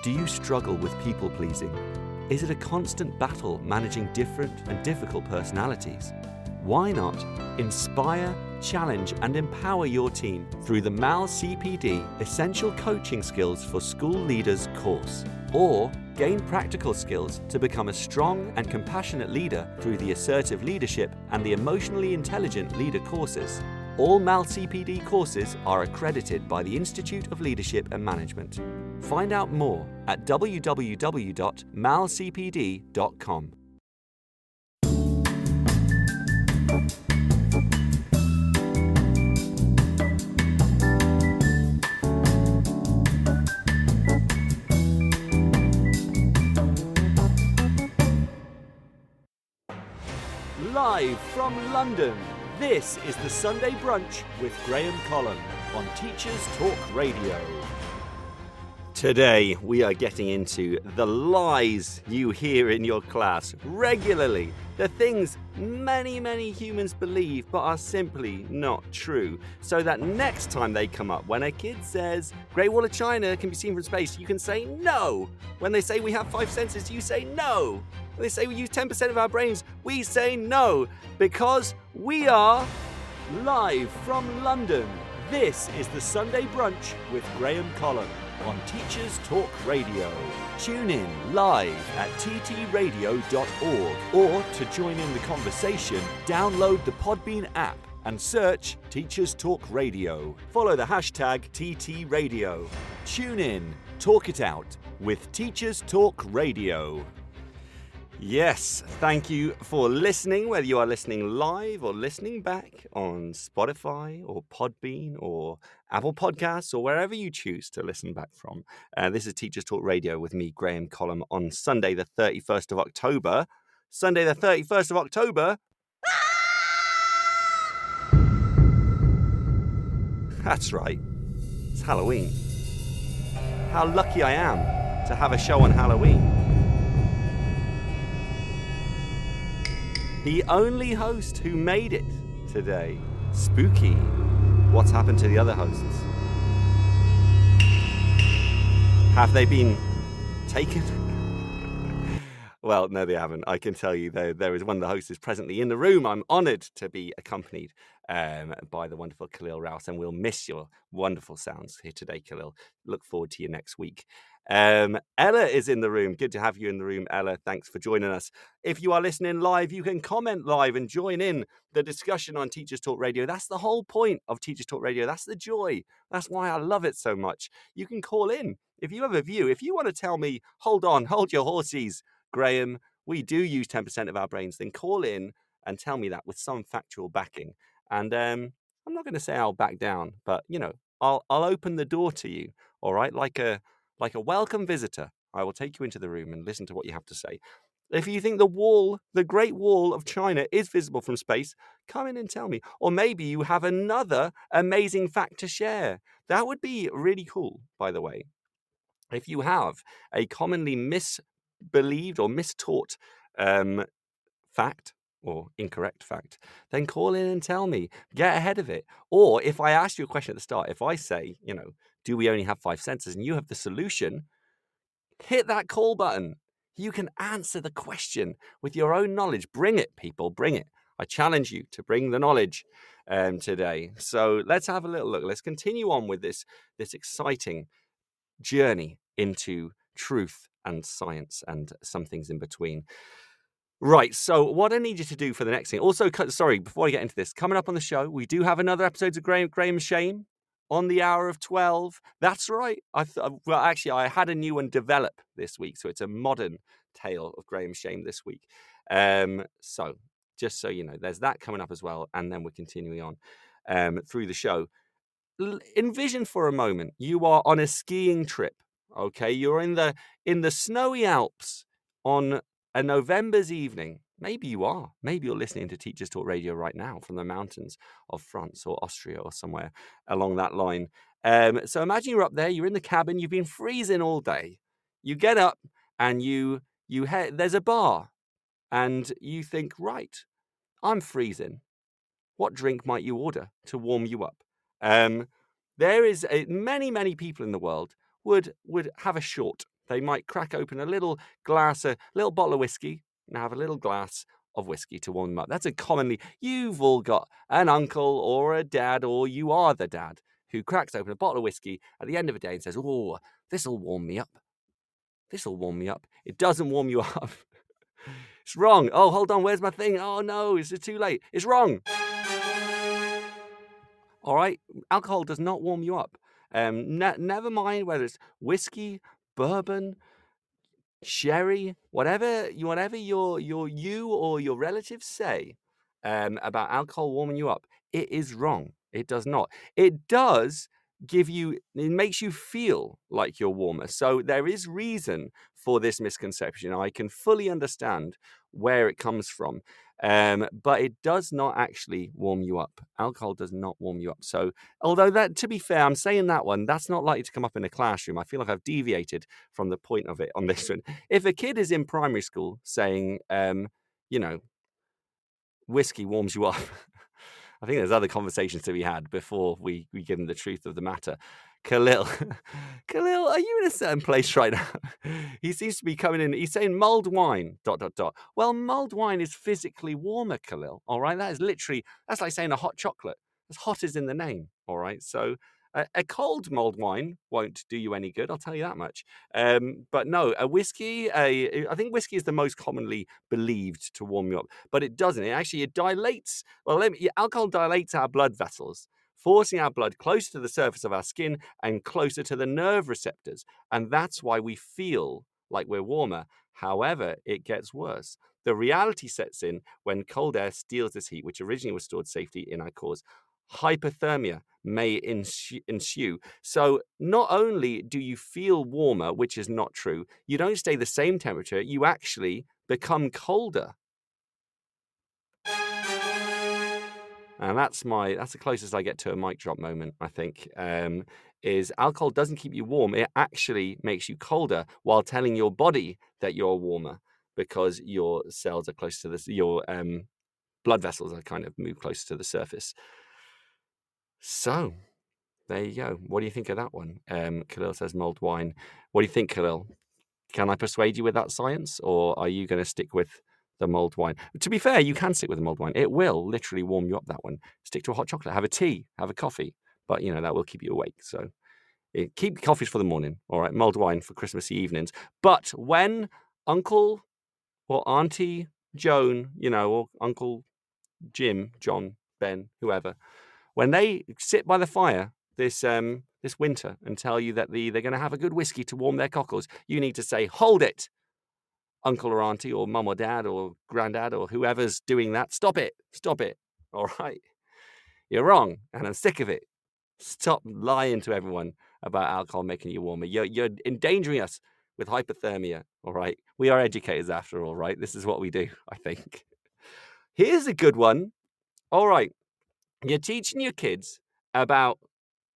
Do you struggle with people pleasing? Is it a constant battle managing different and difficult personalities? Why not inspire, challenge, and empower your team through the MAL CPD Essential Coaching Skills for School Leaders course? Or gain practical skills to become a strong and compassionate leader through the Assertive Leadership and the Emotionally Intelligent Leader courses? All MAL CPD courses are accredited by the Institute of Leadership and Management. Find out more at www.malcpd.com. Live from London, this is the Sunday Brunch with Graham Collum on Teachers Talk Radio. Today, we are getting into the lies you hear in your class regularly. The things many, many humans believe but are simply not true. So that next time they come up, when a kid says, Great Wall of China can be seen from space, you can say no. When they say we have five senses, you say no. They say we use 10% of our brains, we say no. Because we are Live from London, this is the Sunday Brunch with Graham Collum on Teachers Talk Radio. Tune in live at ttradio.org or to join in the conversation, download the Podbean app and search Teachers Talk Radio. Follow the hashtag TTRadio. Tune in, talk it out with Teachers Talk Radio. Yes, thank you for listening, whether you are listening live or listening back on Spotify or Podbean or Apple Podcasts or wherever you choose to listen back from. Uh, this is Teachers Talk Radio with me, Graham Collum, on Sunday, the 31st of October. Sunday, the 31st of October. That's right, it's Halloween. How lucky I am to have a show on Halloween. The only host who made it today. Spooky. What's happened to the other hosts? Have they been taken? well, no, they haven't. I can tell you, there is one of the hosts is presently in the room. I'm honoured to be accompanied um, by the wonderful Khalil Rouse, and we'll miss your wonderful sounds here today, Khalil. Look forward to you next week. Um, Ella is in the room. Good to have you in the room, Ella. Thanks for joining us. If you are listening live, you can comment live and join in the discussion on Teachers Talk Radio. That's the whole point of Teachers Talk Radio. That's the joy. That's why I love it so much. You can call in if you have a view. If you want to tell me, hold on, hold your horses, Graham, we do use 10% of our brains, then call in and tell me that with some factual backing. And um, I'm not going to say I'll back down, but you know, I'll I'll open the door to you, all right, like a like a welcome visitor. I will take you into the room and listen to what you have to say. If you think the wall, the Great Wall of China, is visible from space, come in and tell me. Or maybe you have another amazing fact to share. That would be really cool, by the way. If you have a commonly misbelieved or mistaught um, fact or incorrect fact, then call in and tell me. Get ahead of it. Or if I ask you a question at the start, if I say, you know, do we only have five senses and you have the solution, hit that call button. You can answer the question with your own knowledge. Bring it, people, bring it. I challenge you to bring the knowledge um, today. So let's have a little look. Let's continue on with this this exciting journey into truth and science and some things in between. Right. So, what I need you to do for the next thing, also, sorry, before I get into this, coming up on the show, we do have another episode of Graham, Graham Shame on the hour of 12. That's right. I th- uh, well, actually, I had a new one develop this week. So, it's a modern tale of Graham Shame this week. Um, so, just so you know, there's that coming up as well. And then we're continuing on um, through the show. L- envision for a moment you are on a skiing trip. Okay. You're in the in the snowy Alps on a November's evening, maybe you are. Maybe you're listening to Teachers Talk Radio right now from the mountains of France or Austria or somewhere along that line. Um, so imagine you're up there, you're in the cabin, you've been freezing all day. You get up and you you there's a bar, and you think, right, I'm freezing. What drink might you order to warm you up? Um, there is a, many many people in the world would would have a short they might crack open a little glass, a little bottle of whiskey, and have a little glass of whiskey to warm them up. That's a commonly, you've all got an uncle or a dad, or you are the dad who cracks open a bottle of whiskey at the end of the day and says, Oh, this'll warm me up. This'll warm me up. It doesn't warm you up. it's wrong. Oh, hold on, where's my thing? Oh no, is it too late? It's wrong. All right, alcohol does not warm you up. Um, ne- never mind whether it's whiskey, bourbon, sherry, whatever you whatever your your you or your relatives say um, about alcohol warming you up, it is wrong. It does not. It does give you it makes you feel like you're warmer. So there is reason for this misconception. I can fully understand where it comes from. Um, but it does not actually warm you up. Alcohol does not warm you up. So, although that, to be fair, I'm saying that one, that's not likely to come up in a classroom. I feel like I've deviated from the point of it on this one. If a kid is in primary school saying, um, you know, whiskey warms you up, I think there's other conversations to be had before we, we give them the truth of the matter. Khalil, Khalil, are you in a certain place right now? he seems to be coming in. He's saying mulled wine, dot, dot, dot. Well, mulled wine is physically warmer, Khalil. All right. That is literally, that's like saying a hot chocolate. As hot as in the name. All right. So a, a cold mulled wine won't do you any good. I'll tell you that much. Um, but no, a whiskey, a, I think whiskey is the most commonly believed to warm you up, but it doesn't. It actually, it dilates. Well, me, alcohol dilates our blood vessels forcing our blood closer to the surface of our skin and closer to the nerve receptors. And that's why we feel like we're warmer. However, it gets worse. The reality sets in when cold air steals this heat, which originally was stored safely in our cores. Hypothermia may ensue. So, not only do you feel warmer, which is not true, you don't stay the same temperature, you actually become colder. and that's my that's the closest I get to a mic drop moment. I think um, is alcohol doesn't keep you warm; it actually makes you colder while telling your body that you're warmer because your cells are close to this. Your um, blood vessels are kind of move closer to the surface. So there you go. What do you think of that one? Um, Khalil says mulled wine. What do you think, Khalil? Can I persuade you with that science, or are you going to stick with the mulled wine. To be fair, you can stick with the mulled wine. It will literally warm you up. That one. Stick to a hot chocolate. Have a tea. Have a coffee. But you know that will keep you awake. So it, keep coffees for the morning. All right, mulled wine for Christmassy evenings. But when Uncle or Auntie Joan, you know, or Uncle Jim, John, Ben, whoever, when they sit by the fire this um this winter and tell you that the, they're going to have a good whiskey to warm their cockles, you need to say, "Hold it! uncle or auntie or mum or dad or granddad or whoever's doing that, stop it, stop it. All right. You're wrong, and I'm sick of it. Stop lying to everyone about alcohol making you warmer. You're, you're endangering us with hypothermia. All right. We are educators after all, right? This is what we do, I think. Here's a good one. All right. You're teaching your kids about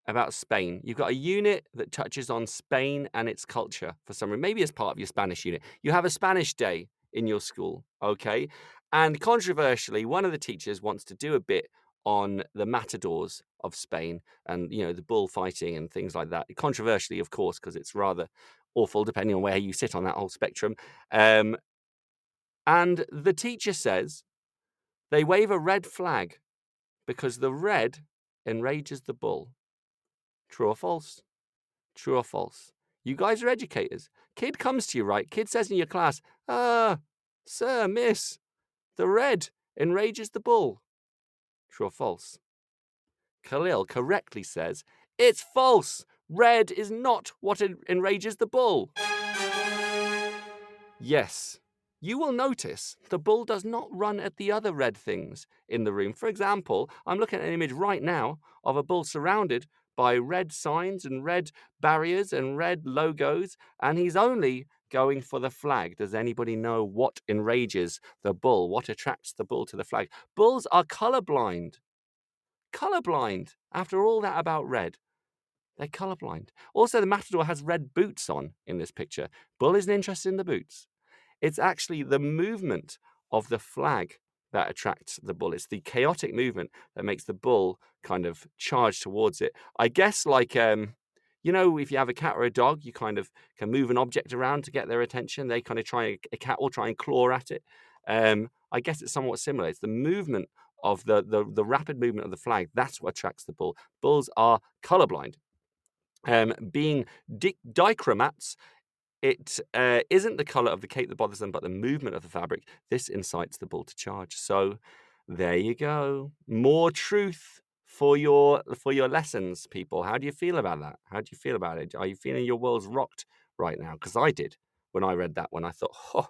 about Spain. You've got a unit that touches on Spain and its culture for some reason, maybe as part of your Spanish unit. You have a Spanish day in your school, okay? And controversially, one of the teachers wants to do a bit on the matadors of Spain and you know the bullfighting and things like that. Controversially, of course, because it's rather awful depending on where you sit on that whole spectrum. Um, and the teacher says They wave a red flag because the red enrages the bull. True or false? True or false? You guys are educators. Kid comes to you, right? Kid says in your class, Ah, sir, miss, the red enrages the bull. True or false? Khalil correctly says, It's false. Red is not what enrages the bull. Yes, you will notice the bull does not run at the other red things in the room. For example, I'm looking at an image right now of a bull surrounded by red signs and red barriers and red logos, and he's only going for the flag. Does anybody know what enrages the bull? What attracts the bull to the flag? Bulls are colorblind. Colorblind, after all that about red. They're colorblind. Also, the matador has red boots on in this picture. Bull isn't interested in the boots. It's actually the movement of the flag that attracts the bull. It's the chaotic movement that makes the bull kind of charge towards it. I guess, like, um, you know, if you have a cat or a dog, you kind of can move an object around to get their attention. They kind of try, a cat will try and claw at it. Um, I guess it's somewhat similar. It's the movement of the, the, the rapid movement of the flag. That's what attracts the bull. Bulls are colorblind. Um, being di- dichromats, it uh, not the color of the cape that bothers them, but the movement of the fabric. This incites the bull to charge. So there you go. More truth for your for your lessons, people. How do you feel about that? How do you feel about it? Are you feeling your world's rocked right now? Because I did when I read that. When I thought, oh,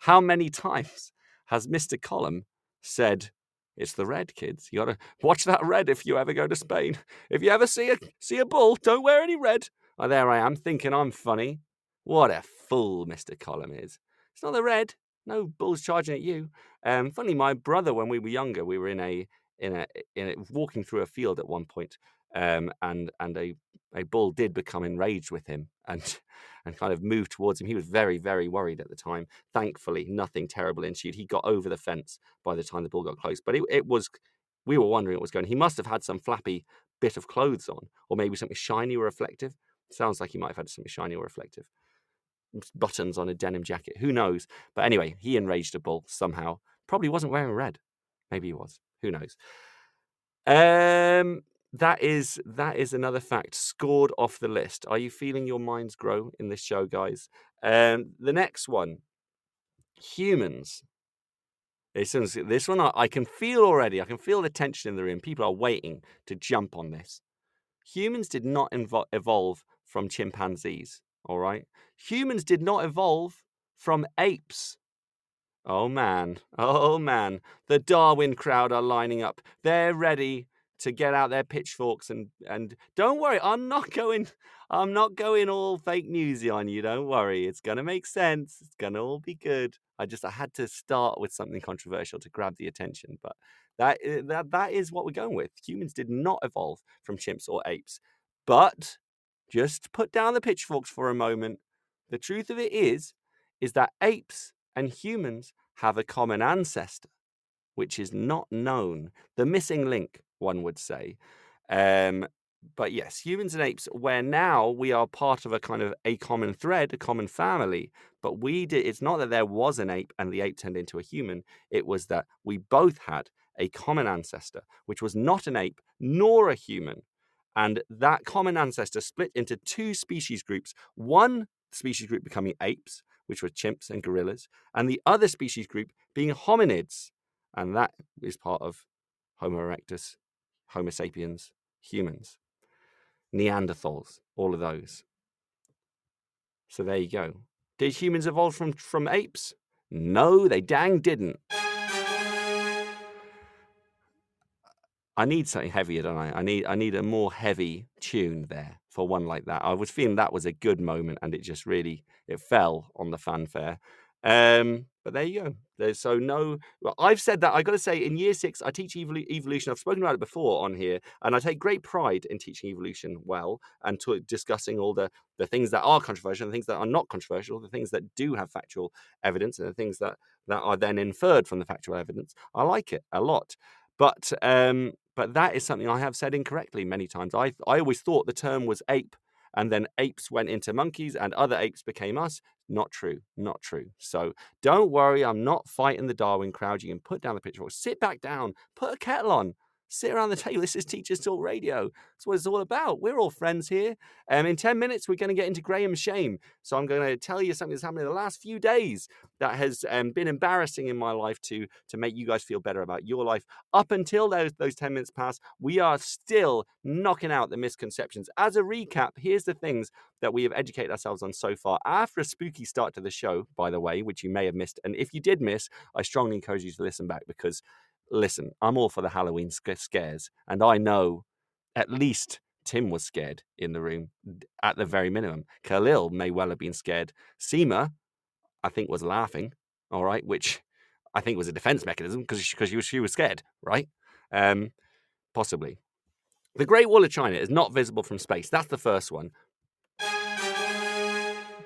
how many times has Mister Collum said it's the red, kids. You gotta watch that red if you ever go to Spain. If you ever see a see a bull, don't wear any red. Oh, there I am thinking I'm funny. What a fool Mr. Collum is. It's not the red. No bulls charging at you. Um, funny, my brother, when we were younger, we were in a in a in a, walking through a field at one point, um, and and a a bull did become enraged with him and and kind of moved towards him. He was very very worried at the time. Thankfully, nothing terrible ensued. He got over the fence by the time the bull got close, but it, it was we were wondering what was going. He must have had some flappy bit of clothes on, or maybe something shiny or reflective. Sounds like he might have had something shiny or reflective buttons on a denim jacket. Who knows? But anyway, he enraged a bull somehow. Probably wasn't wearing red. Maybe he was. Who knows? Um, that is that is another fact scored off the list. Are you feeling your minds grow in this show, guys? Um, the next one, humans. This, one I can feel already. I can feel the tension in the room. People are waiting to jump on this. Humans did not invo- evolve from chimpanzees. All right. Humans did not evolve from apes. Oh man, oh man, the Darwin crowd are lining up. They're ready to get out their pitchforks and and don't worry, I'm not going I'm not going all fake newsy on you. Don't worry. It's going to make sense. It's going to all be good. I just I had to start with something controversial to grab the attention, but that eh, that that is what we're going with. Humans did not evolve from chimps or apes. But just put down the pitchforks for a moment. The truth of it is, is that apes and humans have a common ancestor, which is not known. The missing link, one would say. Um, but yes, humans and apes, where now we are part of a kind of a common thread, a common family. But we did. It's not that there was an ape and the ape turned into a human. It was that we both had a common ancestor, which was not an ape nor a human, and that common ancestor split into two species groups. One species group becoming apes, which were chimps and gorillas, and the other species group being hominids. And that is part of Homo erectus, Homo sapiens, humans, Neanderthals, all of those. So there you go. Did humans evolve from, from apes? No, they dang didn't. I need something heavier, don't I? I need I need a more heavy tune there for one like that. I was feeling that was a good moment, and it just really it fell on the fanfare. Um, but there you go. There's so no. Well, I've said that. I got to say, in year six, I teach evol- evolution. I've spoken about it before on here, and I take great pride in teaching evolution well and to discussing all the the things that are controversial, the things that are not controversial, the things that do have factual evidence, and the things that that are then inferred from the factual evidence. I like it a lot. But um, but that is something I have said incorrectly many times. I I always thought the term was ape, and then apes went into monkeys, and other apes became us. Not true. Not true. So don't worry. I'm not fighting the Darwin crowd. You can put down the pitchfork, sit back down, put a kettle on, sit around the table. This is Teachers Talk Radio. That's what it's all about. We're all friends here. Um, in 10 minutes, we're going to get into Graham's shame. So I'm going to tell you something that's happened in the last few days that has um, been embarrassing in my life to, to make you guys feel better about your life. Up until those, those 10 minutes pass, we are still knocking out the misconceptions. As a recap, here's the things that we have educated ourselves on so far. After a spooky start to the show, by the way, which you may have missed. And if you did miss, I strongly encourage you to listen back because listen, I'm all for the Halloween scares, and I know at least Tim was scared in the room at the very minimum. Khalil may well have been scared. Seema, I think, was laughing, all right, which I think was a defense mechanism because she, she, was, she was scared, right? Um, possibly. The Great Wall of China is not visible from space. That's the first one.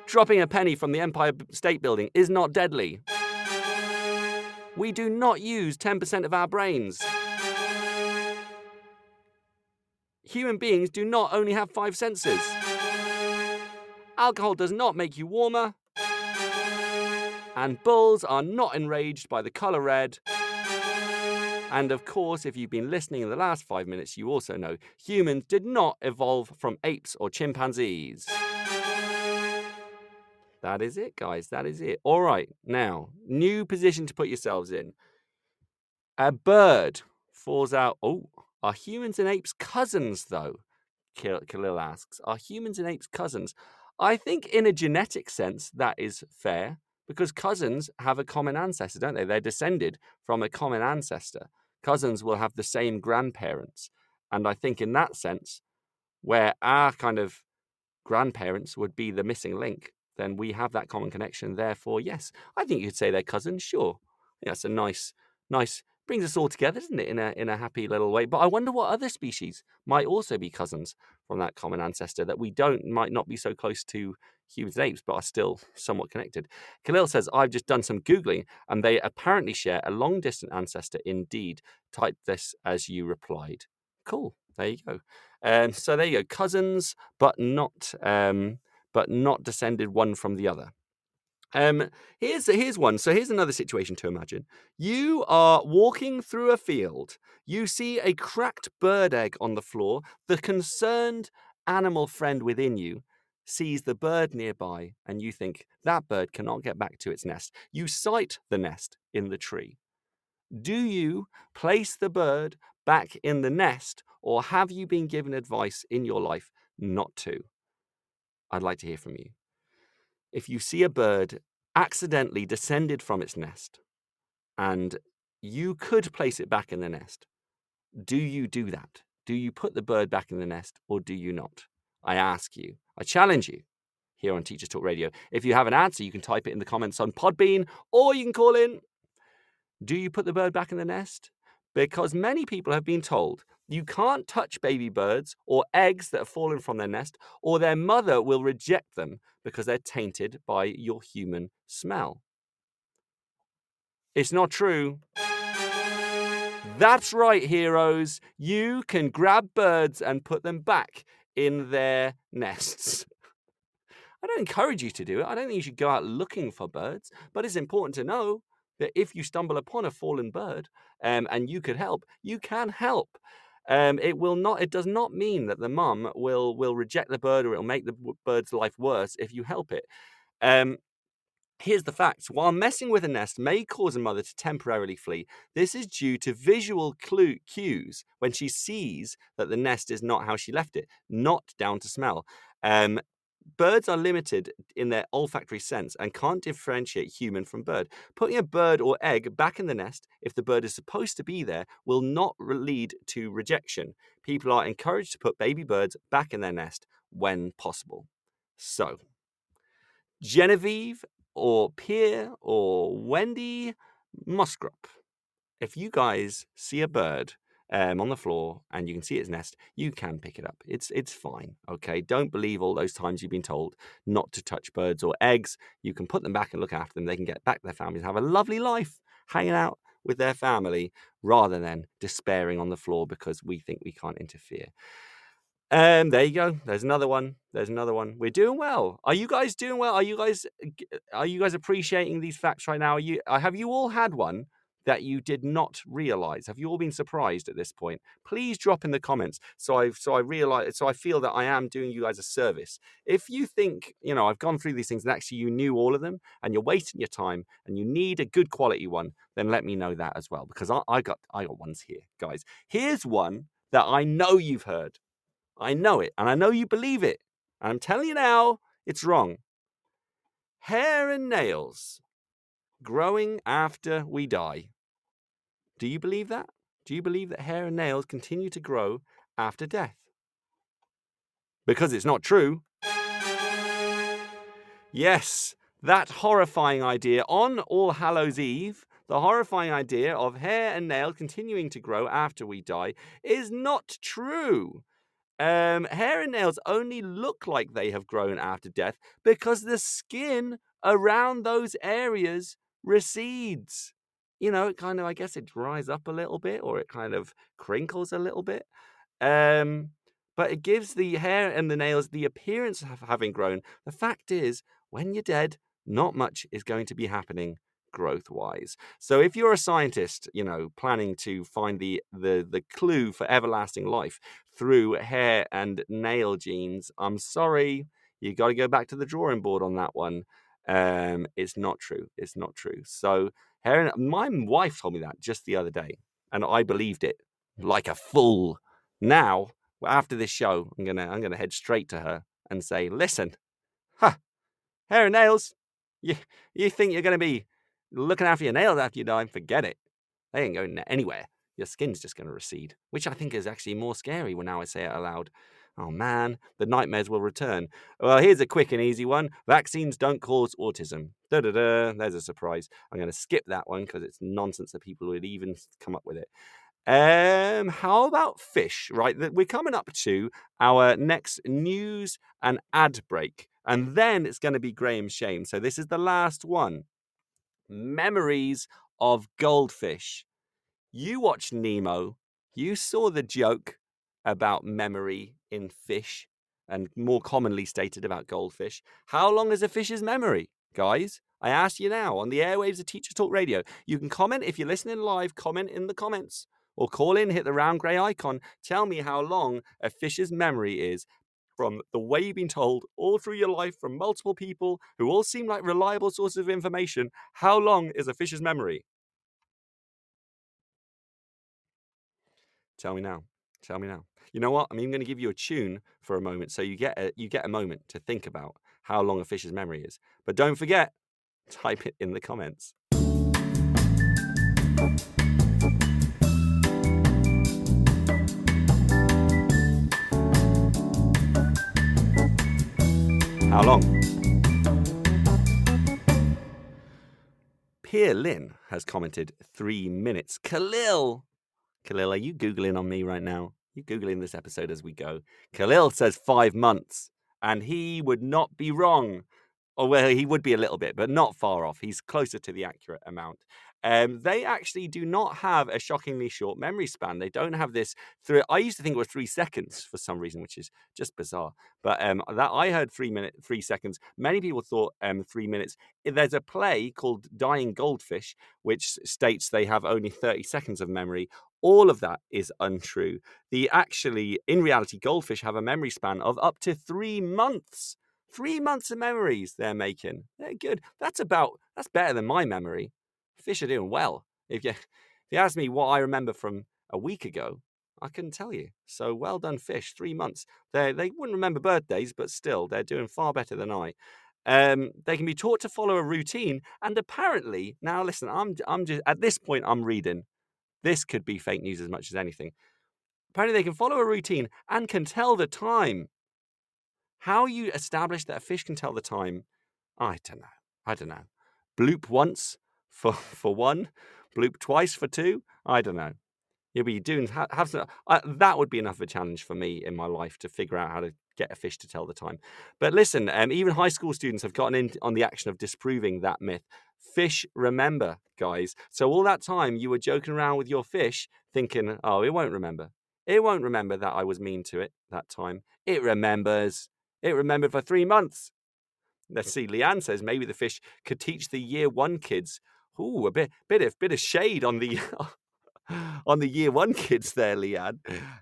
Dropping a penny from the Empire State Building is not deadly. We do not use 10% of our brains. Human beings do not only have five senses. Alcohol does not make you warmer. And bulls are not enraged by the colour red. And of course, if you've been listening in the last five minutes, you also know humans did not evolve from apes or chimpanzees. That is it, guys. That is it. All right. Now, new position to put yourselves in. A bird falls out. Oh, are humans and apes cousins, though? Khalil asks. Are humans and apes cousins? I think, in a genetic sense, that is fair because cousins have a common ancestor, don't they? They're descended from a common ancestor. Cousins will have the same grandparents. And I think, in that sense, where our kind of grandparents would be the missing link, then we have that common connection. Therefore, yes, I think you could say they're cousins. Sure, yeah, a nice, nice brings us all together, doesn't it? In a in a happy little way. But I wonder what other species might also be cousins from that common ancestor that we don't might not be so close to humans and apes, but are still somewhat connected. Khalil says, I've just done some Googling and they apparently share a long distant ancestor indeed. Type this as you replied. Cool. There you go. Um, so there you go. Cousins, but not um, but not descended one from the other. Um, here's here's one. So here's another situation to imagine. You are walking through a field. You see a cracked bird egg on the floor. The concerned animal friend within you sees the bird nearby, and you think that bird cannot get back to its nest. You sight the nest in the tree. Do you place the bird back in the nest, or have you been given advice in your life not to? I'd like to hear from you. If you see a bird accidentally descended from its nest and you could place it back in the nest, do you do that? Do you put the bird back in the nest or do you not? I ask you, I challenge you here on Teachers Talk Radio. If you have an answer, you can type it in the comments on Podbean or you can call in. Do you put the bird back in the nest? Because many people have been told you can't touch baby birds or eggs that have fallen from their nest, or their mother will reject them because they're tainted by your human smell. It's not true. That's right, heroes. You can grab birds and put them back in their nests. I don't encourage you to do it. I don't think you should go out looking for birds, but it's important to know that if you stumble upon a fallen bird um, and you could help, you can help. Um, it will not. It does not mean that the mum will will reject the bird or it'll make the bird's life worse if you help it. Um, Here's the facts. While messing with a nest may cause a mother to temporarily flee, this is due to visual clue, cues when she sees that the nest is not how she left it, not down to smell. Um, birds are limited in their olfactory sense and can't differentiate human from bird. Putting a bird or egg back in the nest, if the bird is supposed to be there, will not lead to rejection. People are encouraged to put baby birds back in their nest when possible. So, Genevieve or Pierre or Wendy Musgrop, if you guys see a bird um, on the floor and you can see its nest, you can pick it up. It's it's fine. Okay. Don't believe all those times you've been told not to touch birds or eggs. You can put them back and look after them. They can get back to their families, have a lovely life hanging out with their family rather than despairing on the floor because we think we can't interfere. Um, there you go. There's another one. There's another one. We're doing well. Are you guys doing well? Are you guys are you guys appreciating these facts right now? Are you uh, have you all had one that you did not realize? Have you all been surprised at this point? Please drop in the comments so I so I realize so I feel that I am doing you guys a service. If you think you know I've gone through these things and actually you knew all of them and you're wasting your time and you need a good quality one, then let me know that as well because I, I got I got ones here, guys. Here's one that I know you've heard. I know it, and I know you believe it. And I'm telling you now, it's wrong. Hair and nails growing after we die. Do you believe that? Do you believe that hair and nails continue to grow after death? Because it's not true. Yes, that horrifying idea on All Hallows Eve, the horrifying idea of hair and nail continuing to grow after we die, is not true. Um, hair and nails only look like they have grown after death because the skin around those areas recedes. You know, it kind of, I guess it dries up a little bit or it kind of crinkles a little bit. Um, but it gives the hair and the nails the appearance of having grown. The fact is, when you're dead, not much is going to be happening growth wise. So if you're a scientist, you know, planning to find the the the clue for everlasting life through hair and nail genes, I'm sorry, you got to go back to the drawing board on that one. Um, it's not true. It's not true. So and my wife told me that just the other day, and I believed it like a fool. Now, after this show, I'm gonna I'm gonna head straight to her and say, listen, huh, hair and nails. You you think you're gonna be looking after your nails after you die, forget it. They ain't going anywhere. Your skin's just to recede, which I think is actually more scary when now I say it aloud. Oh man, the nightmares will return. Well, here's a quick and easy one. Vaccines don't cause autism. Da da da. There's a surprise. I'm going to skip that one because it's nonsense that people would even come up with it. Um, how about fish? Right, we're coming up to our next news and ad break, and then it's going to be Graham's shame. So this is the last one memories of goldfish. You watched Nemo, you saw the joke about memory in fish, and more commonly stated about goldfish. How long is a fish's memory, guys? I ask you now on the airwaves of Teacher Talk Radio. You can comment if you're listening live, comment in the comments, or call in, hit the round grey icon. Tell me how long a fish's memory is from the way you've been told all through your life from multiple people who all seem like reliable sources of information, how long is a fish's memory? Tell me now. Tell me now. You know what? I'm even going to give you a tune for a moment, so you get a, you get a moment to think about how long a fish's memory is. But don't forget, type it in the comments. How long? Pierre Lynn has commented three minutes. Khalil, Khalil, are you Googling on me right now? You Googling this episode as we go. Khalil says five months, and he would not be wrong. Or well, he would be a little bit, but not far off. He's closer to the accurate amount. Um, they actually do not have a shockingly short memory span. They don't have this. Three, I used to think it was three seconds for some reason, which is just bizarre. But um, that I heard three minute, three seconds. Many people thought um, three minutes. There's a play called Dying Goldfish, which states they have only 30 seconds of memory. All of that is untrue. The actually, in reality, goldfish have a memory span of up to three months. Three months of memories they're making. They're good. That's about. That's better than my memory fish are doing well. If you if you ask me what I remember from a week ago, I couldn't tell you. So well done, fish. Three months. They they wouldn't remember birthdays, but still, they're doing far better than I. Um, they can be taught to follow a routine, and apparently, now listen, I'm I'm just at this point I'm reading. This could be fake news as much as anything. Apparently, they can follow a routine and can tell the time. How you establish that a fish can tell the time, I don't know. I don't know. Bloop once, for for one, bloop twice for two. I don't know. You'll be doing have, some, uh, that would be enough of a challenge for me in my life to figure out how to get a fish to tell the time. But listen, um, even high school students have gotten in on the action of disproving that myth. Fish remember, guys. So all that time you were joking around with your fish, thinking, "Oh, it won't remember. It won't remember that I was mean to it that time. It remembers. It remembered for three months. Let's see. Leanne says maybe the fish could teach the year one kids. Ooh, a bit, bit of, bit of shade on the on the year one kids there, Leanne.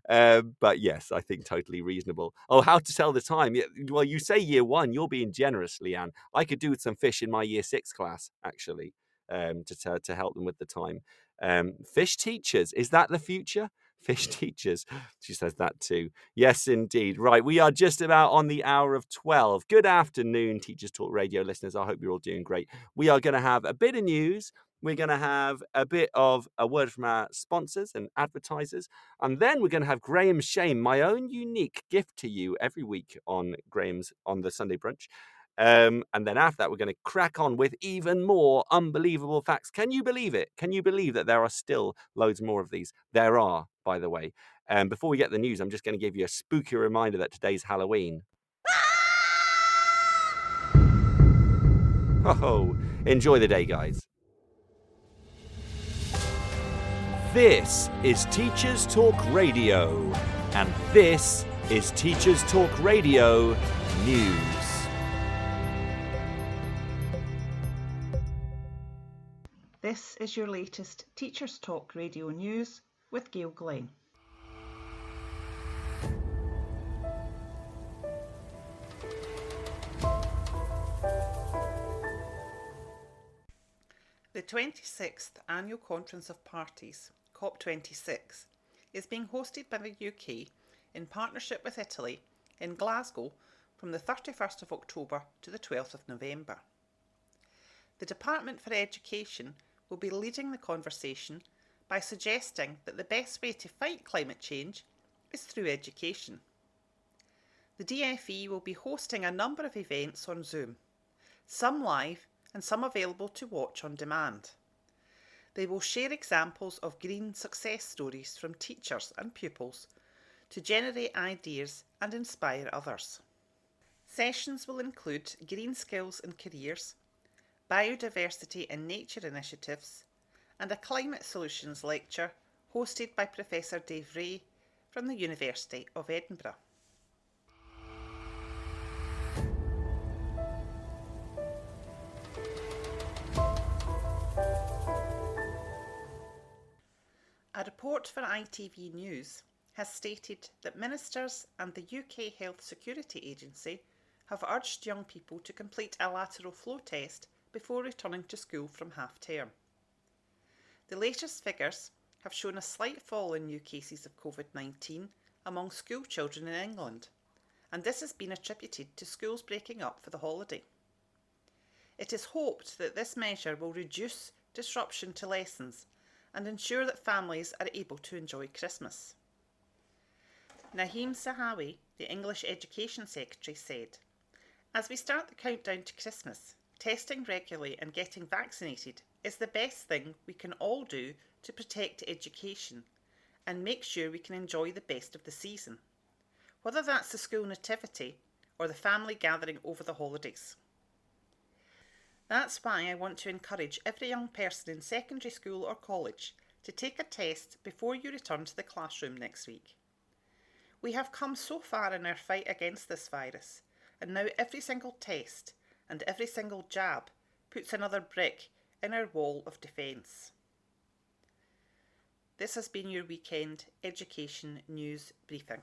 Um, but yes, I think totally reasonable. Oh, how to tell the time? Well, you say year one, you're being generous, Leanne. I could do with some fish in my year six class actually um, to, to to help them with the time. Um, fish teachers is that the future? Fish teachers. She says that too. Yes, indeed. Right. We are just about on the hour of 12. Good afternoon, Teachers Talk Radio listeners. I hope you're all doing great. We are going to have a bit of news. We're going to have a bit of a word from our sponsors and advertisers. And then we're going to have Graham Shame, my own unique gift to you every week on Graham's on the Sunday brunch. Um, and then after that, we're going to crack on with even more unbelievable facts. Can you believe it? Can you believe that there are still loads more of these? There are, by the way. Um, before we get the news, I'm just going to give you a spooky reminder that today's Halloween. Oh, ho! enjoy the day, guys. This is Teachers Talk Radio, and this is Teachers Talk Radio News. This is your latest Teachers Talk Radio News with Gail Glenn. The 26th Annual Conference of Parties, COP26, is being hosted by the UK in partnership with Italy in Glasgow from the 31st of October to the 12th of November. The Department for Education will be leading the conversation by suggesting that the best way to fight climate change is through education. The DFE will be hosting a number of events on Zoom, some live and some available to watch on demand. They will share examples of green success stories from teachers and pupils to generate ideas and inspire others. Sessions will include green skills and careers, biodiversity and nature initiatives, and a climate solutions lecture hosted by Professor Dave Reay from the University of Edinburgh. A report for ITV News has stated that ministers and the UK Health Security Agency have urged young people to complete a lateral flow test before returning to school from half term. The latest figures have shown a slight fall in new cases of COVID 19 among school children in England, and this has been attributed to schools breaking up for the holiday. It is hoped that this measure will reduce disruption to lessons and ensure that families are able to enjoy Christmas. Nadhim Zahawi, the English Education Secretary, said, As we start the countdown to Christmas, testing regularly and getting vaccinated is the best thing we can all do to protect education and make sure we can enjoy the best of the season, whether that's the school nativity or the family gathering over the holidays. That's why I want to encourage every young person in secondary school or college to take a test before you return to the classroom next week. We have come so far in our fight against this virus, and now every single test and every single jab puts another brick in our wall of defence. This has been your weekend education news briefing.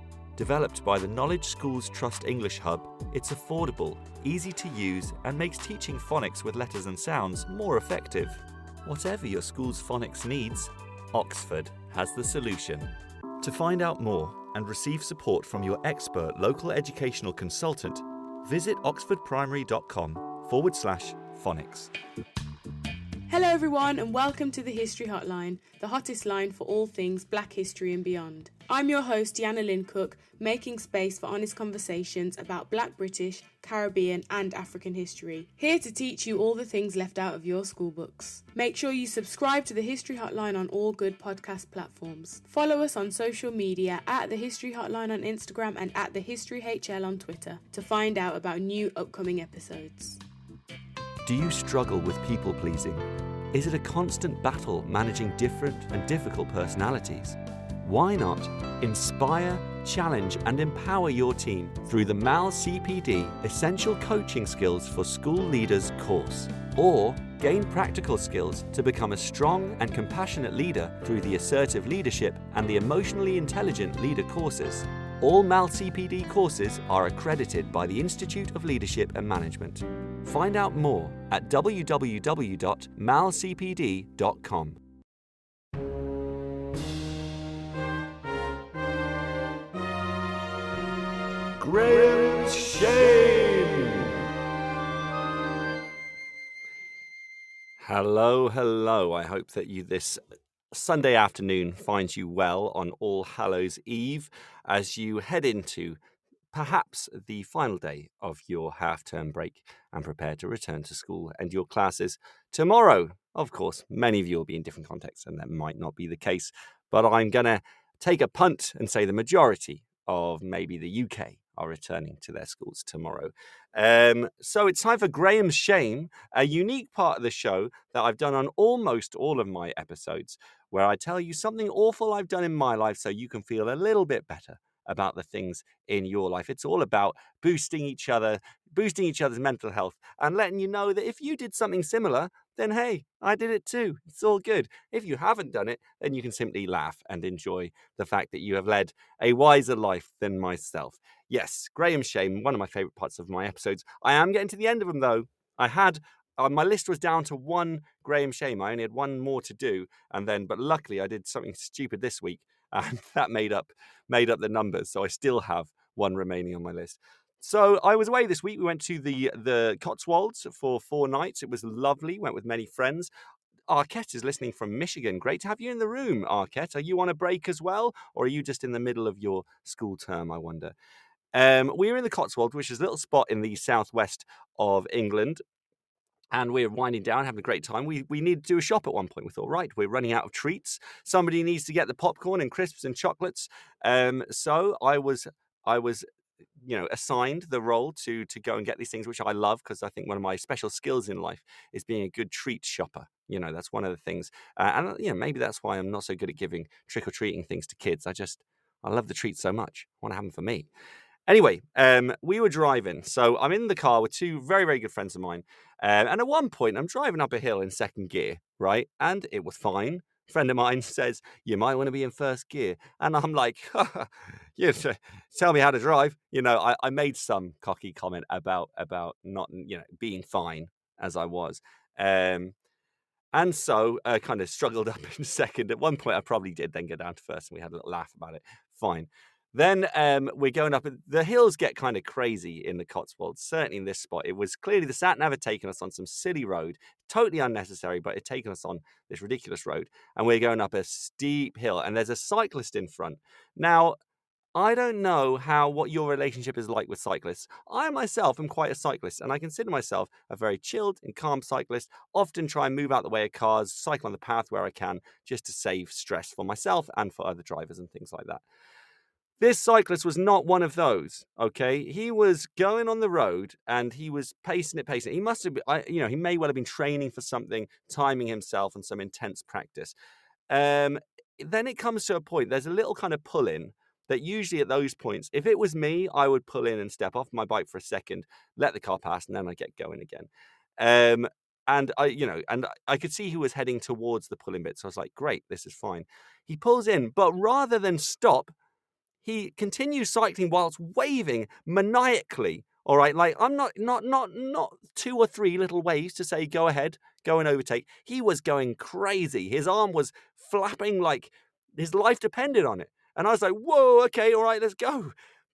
Developed by the Knowledge Schools Trust English Hub, it's affordable, easy to use, and makes teaching phonics with letters and sounds more effective. Whatever your school's phonics needs, Oxford has the solution. To find out more and receive support from your expert local educational consultant, visit oxfordprimary.com forward slash phonics. Hello, everyone, and welcome to the History Hotline, the hottest line for all things black history and beyond. I'm your host, Deanna Lynn Cook, making space for honest conversations about black British, Caribbean, and African history. Here to teach you all the things left out of your school books. Make sure you subscribe to the History Hotline on all good podcast platforms. Follow us on social media at the History Hotline on Instagram and at the History HL on Twitter to find out about new upcoming episodes. Do you struggle with people pleasing? Is it a constant battle managing different and difficult personalities? Why not inspire, challenge, and empower your team through the MAL CPD Essential Coaching Skills for School Leaders course? Or gain practical skills to become a strong and compassionate leader through the Assertive Leadership and the Emotionally Intelligent Leader courses? All MAL CPD courses are accredited by the Institute of Leadership and Management. Find out more at www.malcpd.com. Graham's Shame! Hello, hello. I hope that you this Sunday afternoon finds you well on All Hallows Eve as you head into perhaps the final day of your half term break and prepare to return to school and your classes tomorrow. Of course, many of you will be in different contexts, and that might not be the case, but I'm going to take a punt and say the majority of maybe the UK are returning to their schools tomorrow. Um, so it's time for Graham's Shame, a unique part of the show that I've done on almost all of my episodes, where I tell you something awful I've done in my life so you can feel a little bit better about the things in your life. It's all about boosting each other, boosting each other's mental health, and letting you know that if you did something similar, then hey, I did it too. It's all good. If you haven't done it, then you can simply laugh and enjoy the fact that you have led a wiser life than myself. Yes, Graham Shame, one of my favorite parts of my episodes. I am getting to the end of them though. I had uh, my list was down to one Graham Shame. I only had one more to do, and then, but luckily, I did something stupid this week, and that made up made up the numbers. So I still have one remaining on my list. So I was away this week. We went to the the Cotswolds for four nights. It was lovely. Went with many friends. Arquette is listening from Michigan. Great to have you in the room, Arquette. Are you on a break as well, or are you just in the middle of your school term? I wonder. Um, we were in the Cotswolds, which is a little spot in the southwest of England, and we're winding down, having a great time. We we need to do a shop at one point. We thought, right, we're running out of treats. Somebody needs to get the popcorn and crisps and chocolates. Um, so I was I was you know assigned the role to to go and get these things which i love because i think one of my special skills in life is being a good treat shopper you know that's one of the things uh, and you know maybe that's why i'm not so good at giving trick-or-treating things to kids i just i love the treats so much i want to have them for me Anyway, um, we were driving. So I'm in the car with two very, very good friends of mine. Um, and at one point, I'm driving up a hill in second gear, right? And it was fine. A friend of mine says, You might want to be in first gear. And I'm like, you tell me how to drive. You know, I, I made some cocky comment about about not, you know, being fine as I was. Um, and so I uh, kind of struggled up in second. At one point, I probably did then go down to first, and we had a little laugh about it. Fine. Then um, we're going up. The hills get kind of crazy in the Cotswolds. Certainly in this spot, it was clearly the sat nav had taken us on some silly road, totally unnecessary, but it taken us on this ridiculous road, and we're going up a steep hill. And there's a cyclist in front. Now, I don't know how what your relationship is like with cyclists. I myself am quite a cyclist, and I consider myself a very chilled and calm cyclist. Often try and move out the way of cars, cycle on the path where I can, just to save stress for myself and for other drivers and things like that. This cyclist was not one of those. Okay, he was going on the road and he was pacing it, pacing it. He must have, you know, he may well have been training for something, timing himself, and some intense practice. Um, then it comes to a point. There's a little kind of pull in that usually at those points, if it was me, I would pull in and step off my bike for a second, let the car pass, and then I get going again. Um, and I, you know, and I could see he was heading towards the pulling bit, so I was like, "Great, this is fine." He pulls in, but rather than stop, he continues cycling whilst waving maniacally. All right, like I'm not not not not two or three little waves to say go ahead, go and overtake. He was going crazy. His arm was flapping like his life depended on it. And I was like, whoa, okay, all right, let's go.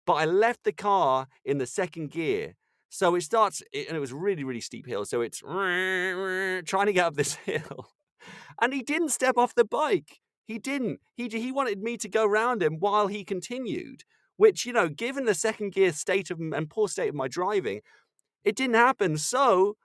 But I left the car in the second gear So it starts, and it was really, really steep hill. So it's trying to get up this hill. And he didn't step off the bike. He didn't. He, he wanted me to go round him while he continued, which, you know, given the second gear state of and poor state of my driving, it didn't happen. So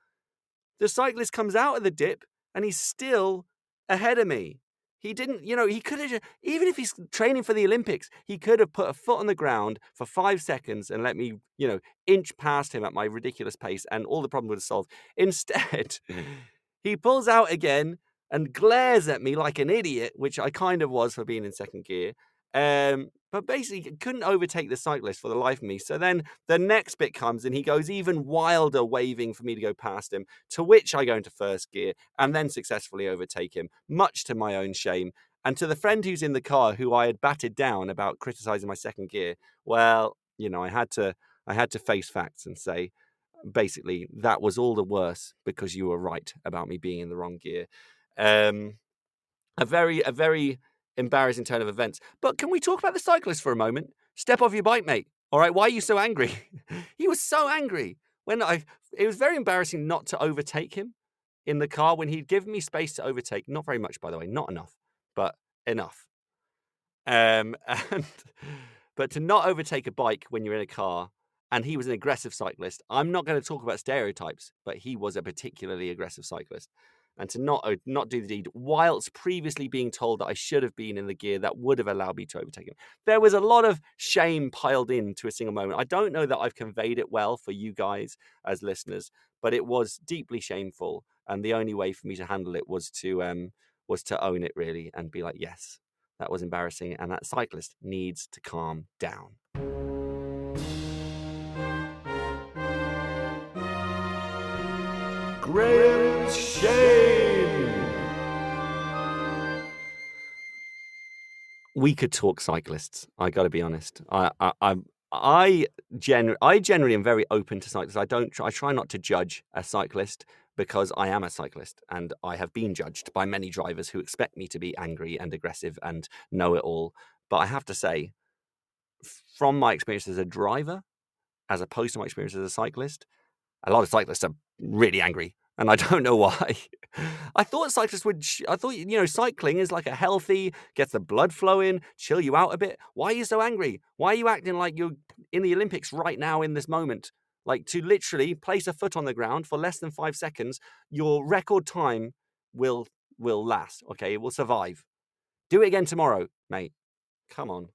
the cyclist comes out of the dip and he's still ahead of me. He didn't, you know, he could have, even if he's training for the Olympics, he could have put a foot on the ground for five seconds and let me, you know, inch past him at my ridiculous pace and all the problem would have solved. Instead, he pulls out again and glares at me like an idiot, which I kind of was for being in second gear. Um, but basically couldn't overtake the cyclist for the life of me. So then the next bit comes and he goes even wilder, waving for me to go past him, to which I go into first gear and then successfully overtake him, much to my own shame. And to the friend who's in the car who I had batted down about criticizing my second gear, well, you know, I had to I had to face facts and say, basically, that was all the worse because you were right about me being in the wrong gear. Um, a very, a very embarrassing turn of events. But can we talk about the cyclist for a moment? Step off your bike, mate. All right, why are you so angry? he was so angry when I. It was very embarrassing not to overtake him in the car when he'd given me space to overtake. Not very much, by the way, not enough, but enough. Um, and but to not overtake a bike when you're in a car, and he was an aggressive cyclist. I'm not going to talk about stereotypes, but he was a particularly aggressive cyclist and to not uh, not do the deed whilst previously being told that I should have been in the gear that would have allowed me to overtake him. There was a lot of shame piled into a single moment. I don't know that I've conveyed it well for you guys as listeners, but it was deeply shameful, and the only way for me to handle it was to um was to own it really and be like, yes, that was embarrassing, and that cyclist needs to calm down. Graham's We could talk cyclists. I got to be honest. I, I, I, I, gen- I generally am very open to cyclists. I don't. I try not to judge a cyclist because I am a cyclist and I have been judged by many drivers who expect me to be angry and aggressive and know it all. But I have to say, from my experience as a driver, as opposed to my experience as a cyclist, a lot of cyclists are really angry and I don't know why. I thought cyclists would. I thought you know cycling is like a healthy, gets the blood flowing, chill you out a bit. Why are you so angry? Why are you acting like you're in the Olympics right now in this moment? Like to literally place a foot on the ground for less than five seconds, your record time will will last. Okay, it will survive. Do it again tomorrow, mate. Come on.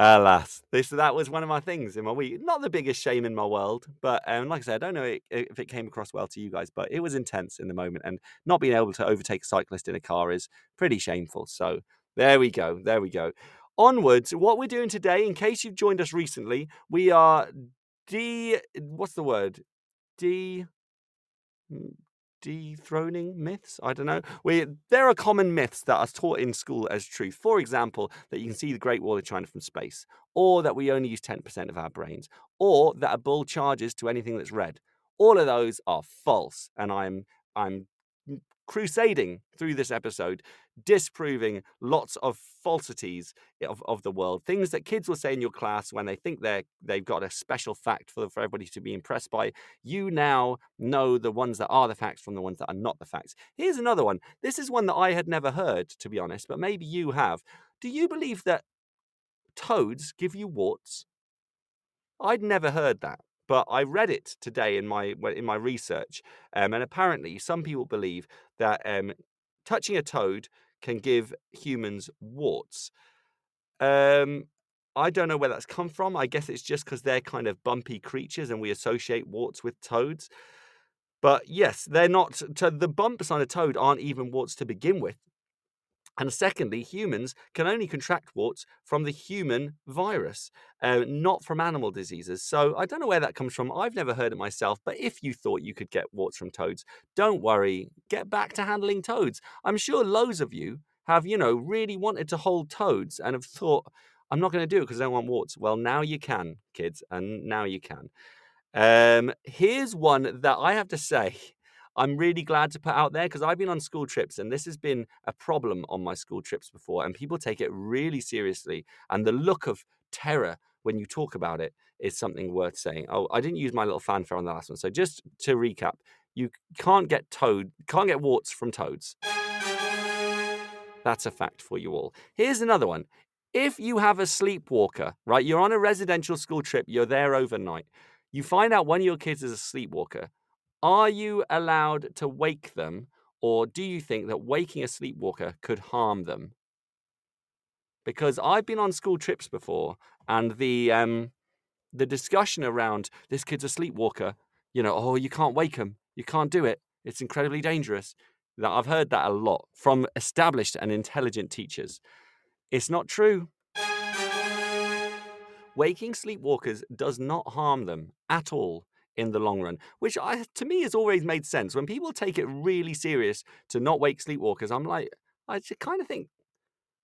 Alas, this that was one of my things in my week. Not the biggest shame in my world, but um, like I said, I don't know if it came across well to you guys, but it was intense in the moment, and not being able to overtake a cyclist in a car is pretty shameful. So there we go, there we go. Onwards, what we're doing today, in case you've joined us recently, we are de what's the word? De dethroning myths. I don't know. We, there are common myths that are taught in school as truth. For example, that you can see the Great Wall of China from space, or that we only use 10% of our brains, or that a bull charges to anything that's red. All of those are false, and I'm I'm crusading through this episode, disproving lots of falsities of, of the world, things that kids will say in your class when they think they're they've got a special fact for, for everybody to be impressed by. You now know the ones that are the facts from the ones that are not the facts. Here's another one. This is one that I had never heard, to be honest, but maybe you have. Do you believe that toads give you warts? I'd never heard that but I read it today in my in my research, um, and apparently some people believe that um, touching a toad can give humans warts. Um, I don't know where that's come from. I guess it's just because they're kind of bumpy creatures, and we associate warts with toads. But yes, they're not. the bumps on a toad aren't even warts to begin with. And secondly, humans can only contract warts from the human virus, uh, not from animal diseases. So I don't know where that comes from. I've never heard it myself. But if you thought you could get warts from toads, don't worry. Get back to handling toads. I'm sure loads of you have, you know, really wanted to hold toads and have thought, I'm not going to do it because I don't want warts. Well, now you can, kids, and now you can. Um, here's one that I have to say I'm really glad to put out there because I've been on school trips and this has been a problem on my school trips before, and people take it really seriously. And the look of terror when you talk about it is something worth saying. Oh, I didn't use my little fanfare on the last one. So just to recap, you can't get toad, can't get warts from toads. That's a fact for you all. Here's another one. If you have a sleepwalker, right, you're on a residential school trip, you're there overnight, you find out one of your kids is a sleepwalker, are you allowed to wake them, or do you think that waking a sleepwalker could harm them? Because I've been on school trips before, and the um, the discussion around this kid's a sleepwalker, you know, oh, you can't wake him, you can't do it, it's incredibly dangerous. That I've heard that a lot from established and intelligent teachers. It's not true. Waking sleepwalkers does not harm them at all in the long run, which I, to me has always made sense. When people take it really serious to not wake sleepwalkers, I'm like, I just kind of think,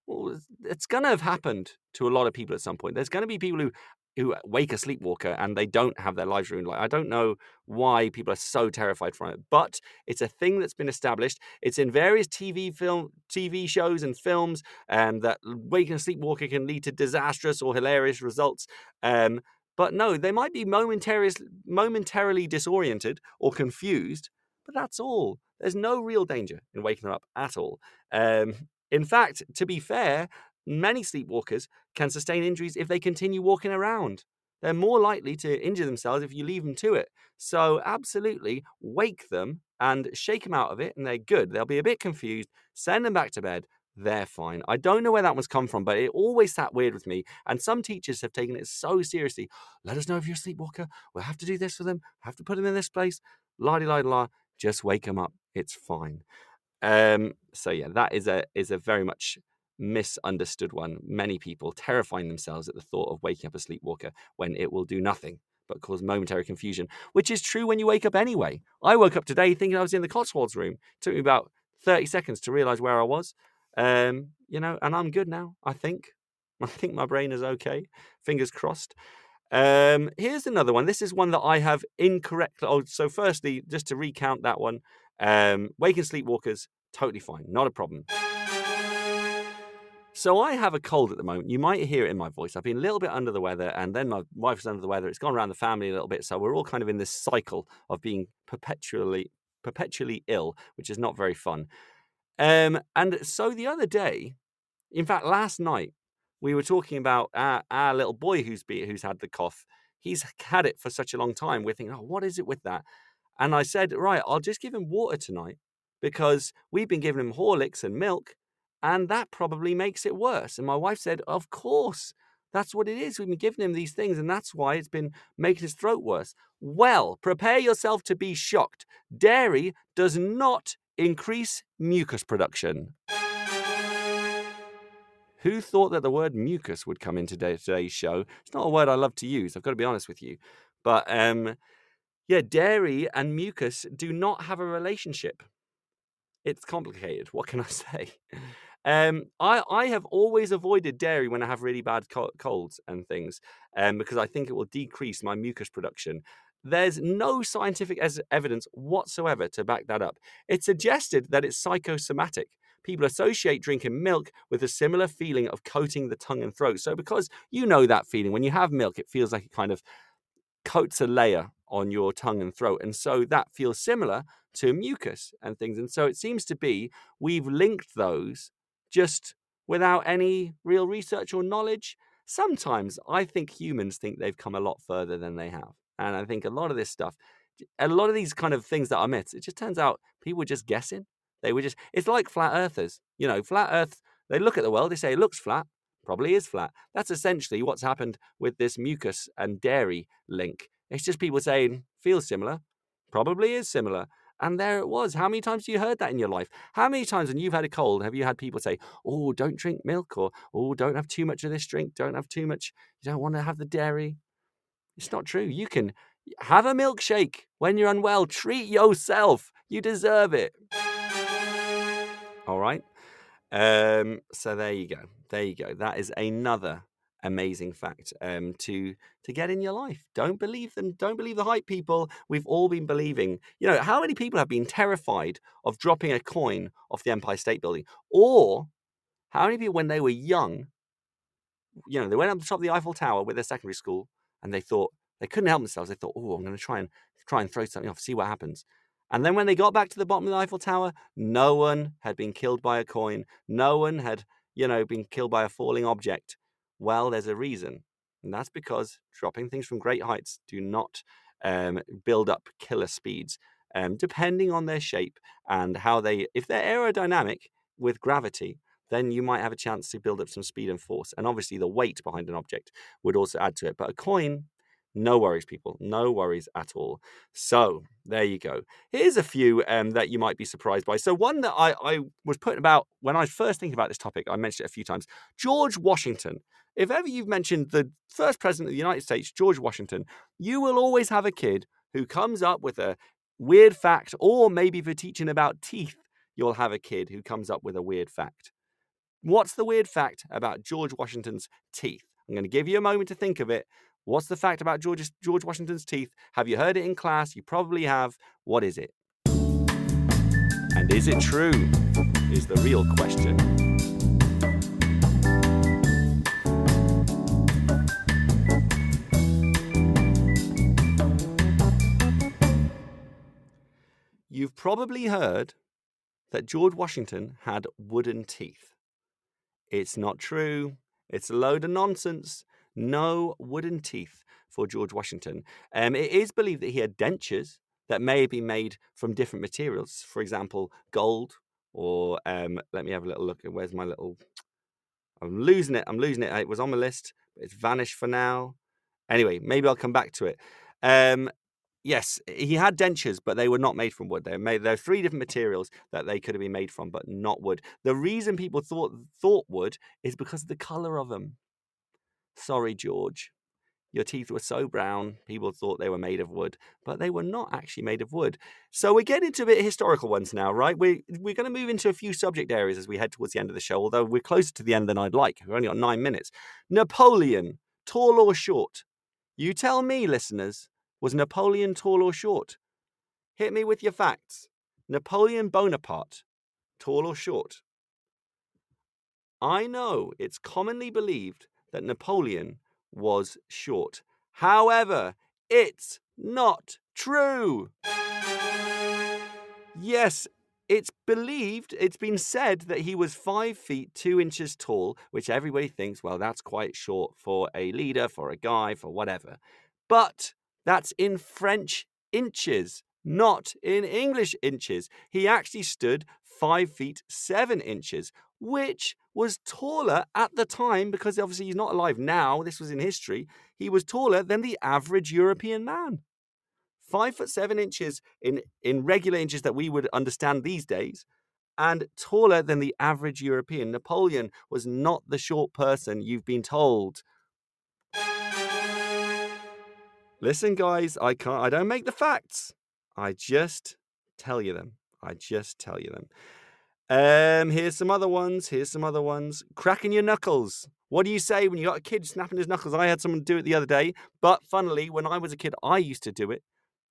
well, it's going to have happened to a lot of people at some point. There's going to be people who who wake a sleepwalker and they don't have their lives ruined. Like I don't know why people are so terrified from it, but it's a thing that's been established. It's in various TV film, TV shows and films, and um, that waking a sleepwalker can lead to disastrous or hilarious results. Um, but no, they might be momentarily disoriented or confused, but that's all. There's no real danger in waking them up at all. Um, in fact, to be fair, Many sleepwalkers can sustain injuries if they continue walking around. They're more likely to injure themselves if you leave them to it. So, absolutely wake them and shake them out of it, and they're good. They'll be a bit confused. Send them back to bed. They're fine. I don't know where that one's come from, but it always sat weird with me. And some teachers have taken it so seriously. Let us know if you're a sleepwalker. We'll have to do this for them. Have to put them in this place. La di la la. Just wake them up. It's fine. Um, so yeah, that is a is a very much misunderstood one. Many people terrifying themselves at the thought of waking up a sleepwalker when it will do nothing but cause momentary confusion, which is true when you wake up anyway. I woke up today thinking I was in the Cotswolds room. It took me about 30 seconds to realize where I was. Um, you know, and I'm good now, I think. I think my brain is okay. Fingers crossed. Um, here's another one. This is one that I have incorrectly. Oh, so firstly, just to recount that one, um, waking sleepwalkers, totally fine, not a problem. So I have a cold at the moment. You might hear it in my voice. I've been a little bit under the weather, and then my wife's under the weather. It's gone around the family a little bit, so we're all kind of in this cycle of being perpetually perpetually ill, which is not very fun. Um, and so the other day, in fact, last night, we were talking about our, our little boy who's be, who's had the cough. He's had it for such a long time. We're thinking, oh, what is it with that? And I said, right, I'll just give him water tonight because we've been giving him Horlicks and milk and that probably makes it worse. And my wife said, Of course, that's what it is. We've been giving him these things, and that's why it's been making his throat worse. Well, prepare yourself to be shocked. Dairy does not increase mucus production. Who thought that the word mucus would come into today's show? It's not a word I love to use, I've got to be honest with you. But um, yeah, dairy and mucus do not have a relationship. It's complicated. What can I say? Um, I I have always avoided dairy when I have really bad co- colds and things, um, because I think it will decrease my mucus production. There's no scientific evidence whatsoever to back that up. It's suggested that it's psychosomatic. People associate drinking milk with a similar feeling of coating the tongue and throat. So, because you know that feeling, when you have milk, it feels like it kind of coats a layer on your tongue and throat. And so that feels similar to mucus and things. And so it seems to be we've linked those just without any real research or knowledge. Sometimes I think humans think they've come a lot further than they have. And I think a lot of this stuff, a lot of these kind of things that are myths, it just turns out people were just guessing. They were just, it's like flat earthers. You know, flat earth, they look at the world, they say it looks flat, probably is flat. That's essentially what's happened with this mucus and dairy link. It's just people saying, feels similar, probably is similar. And there it was. How many times have you heard that in your life? How many times when you've had a cold have you had people say, oh, don't drink milk or oh, don't have too much of this drink, don't have too much, you don't want to have the dairy? It's not true. You can have a milkshake when you're unwell. Treat yourself. You deserve it. All right. Um, so there you go. There you go. That is another amazing fact um, to to get in your life. Don't believe them. Don't believe the hype people. We've all been believing. You know how many people have been terrified of dropping a coin off the Empire State Building, or how many people when they were young you know, they went up the top of the Eiffel Tower with their secondary school and they thought they couldn't help themselves. They thought, oh, I'm going to try and try and throw something off, see what happens. And then when they got back to the bottom of the Eiffel Tower, no one had been killed by a coin. No one had, you know, been killed by a falling object. Well, there's a reason. And that's because dropping things from great heights do not um, build up killer speeds, um, depending on their shape and how they, if they're aerodynamic with gravity, then you might have a chance to build up some speed and force. And obviously, the weight behind an object would also add to it. But a coin, no worries, people. No worries at all. So there you go. Here's a few um, that you might be surprised by. So one that I, I was putting about when I was first thinking about this topic, I mentioned it a few times. George Washington. If ever you've mentioned the first president of the United States, George Washington, you will always have a kid who comes up with a weird fact, or maybe for teaching about teeth, you'll have a kid who comes up with a weird fact. What's the weird fact about George Washington's teeth? I'm going to give you a moment to think of it. What's the fact about George, George Washington's teeth? Have you heard it in class? You probably have. What is it? And is it true? Is the real question. You've probably heard that George Washington had wooden teeth. It's not true. It's a load of nonsense. No wooden teeth for George Washington. Um, it is believed that he had dentures that may have been made from different materials. For example, gold, or um, let me have a little look. Where's my little. I'm losing it. I'm losing it. It was on my list, but it's vanished for now. Anyway, maybe I'll come back to it. Um, yes, he had dentures, but they were not made from wood. They were made. There are three different materials that they could have been made from, but not wood. The reason people thought thought wood is because of the color of them. Sorry, George. Your teeth were so brown, people thought they were made of wood, but they were not actually made of wood. So we're getting into a bit of historical ones now, right? We, we're going to move into a few subject areas as we head towards the end of the show, although we're closer to the end than I'd like. We've only got nine minutes. Napoleon, tall or short? You tell me, listeners. Was Napoleon tall or short? Hit me with your facts. Napoleon Bonaparte, tall or short? I know it's commonly believed that Napoleon was short. However, it's not true. Yes, it's believed, it's been said that he was five feet two inches tall, which everybody thinks, well, that's quite short for a leader, for a guy, for whatever. But that's in French inches, not in English inches. He actually stood five feet seven inches, which was taller at the time because obviously he's not alive now. This was in history. He was taller than the average European man. Five foot seven inches in, in regular inches that we would understand these days, and taller than the average European. Napoleon was not the short person you've been told. Listen, guys, I can't I don't make the facts. I just tell you them. I just tell you them. Um, here's some other ones. Here's some other ones. Cracking your knuckles. What do you say when you got a kid snapping his knuckles? I had someone do it the other day, but funnily, when I was a kid, I used to do it.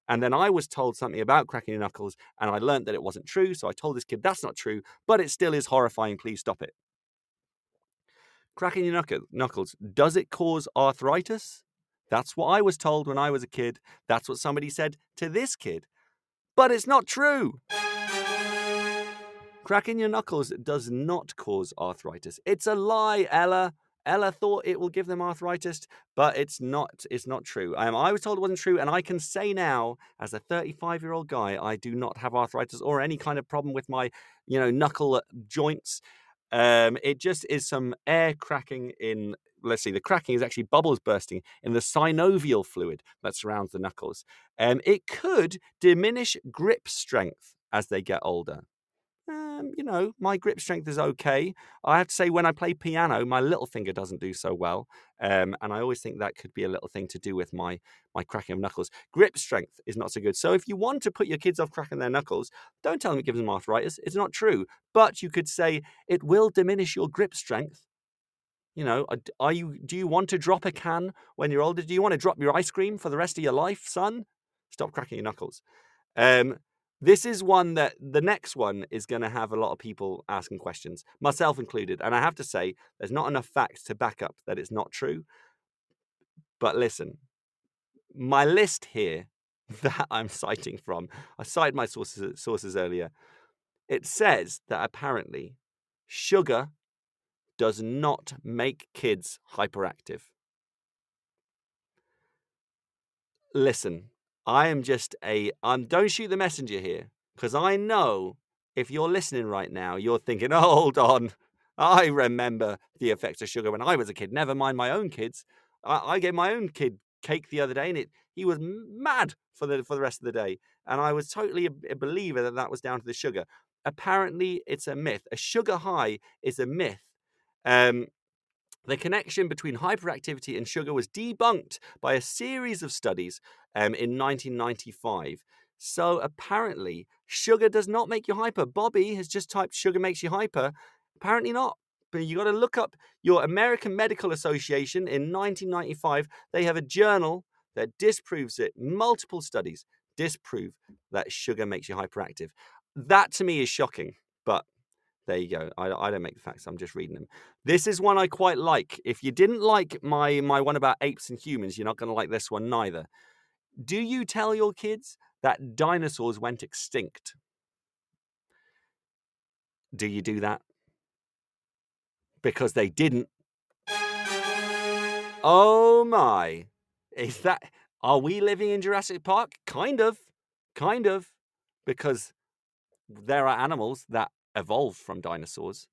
And then I was told something about cracking your knuckles, and I learned that it wasn't true. So I told this kid that's not true, but it still is horrifying. Please stop it. Cracking your knuckles, does it cause arthritis? That's what I was told when I was a kid. That's what somebody said to this kid. But it's not true. Cracking your knuckles does not cause arthritis. It's a lie, Ella. Ella thought it will give them arthritis, but it's not. It's not true. Um, I was told it wasn't true, and I can say now, as a 35-year-old guy, I do not have arthritis or any kind of problem with my, you know, knuckle joints. Um, it just is some air cracking in. Let's see, the cracking is actually bubbles bursting in the synovial fluid that surrounds the knuckles. Um, it could diminish grip strength as they get older um, you know, my grip strength is okay. I have to say, when I play piano, my little finger doesn't do so well, um, and I always think that could be a little thing to do with my my cracking of knuckles. Grip strength is not so good. So if you want to put your kids off cracking their knuckles, don't tell them it gives them arthritis. It's not true. But you could say it will diminish your grip strength. You know, are you? Do you want to drop a can when you're older? Do you want to drop your ice cream for the rest of your life, son? Stop cracking your knuckles. Um, This is one that the next one is going to have a lot of people asking questions, myself included. And I have to say, there's not enough facts to back up that it's not true. But listen, my list here that I'm citing from, I cited my sources, sources earlier. It says that apparently sugar does not make kids hyperactive. Listen, I am just a I'm don't shoot the messenger here because I know if you're listening right now, you're thinking, oh, hold on. I remember the effects of sugar when I was a kid. Never mind my own kids. I, I gave my own kid cake the other day, and it he was mad for the for the rest of the day. And I was totally a, a believer that that was down to the sugar. Apparently, it's a myth. A sugar high is a myth. Um, the connection between hyperactivity and sugar was debunked by a series of studies um, in 1995. So apparently, sugar does not make you hyper. Bobby has just typed sugar makes you hyper. Apparently not. But you got to look up your American Medical Association in 1995. They have a journal that disproves it. Multiple studies disprove that sugar makes you hyperactive. That to me is shocking, but there you go. I, I don't make the facts. I'm just reading them. This is one I quite like. If you didn't like my my one about apes and humans, you're not going to like this one neither. Do you tell your kids that dinosaurs went extinct? Do you do that? Because they didn't. Oh my. Is that are we living in Jurassic Park? Kind of. Kind of. Because there are animals that evolved from dinosaurs.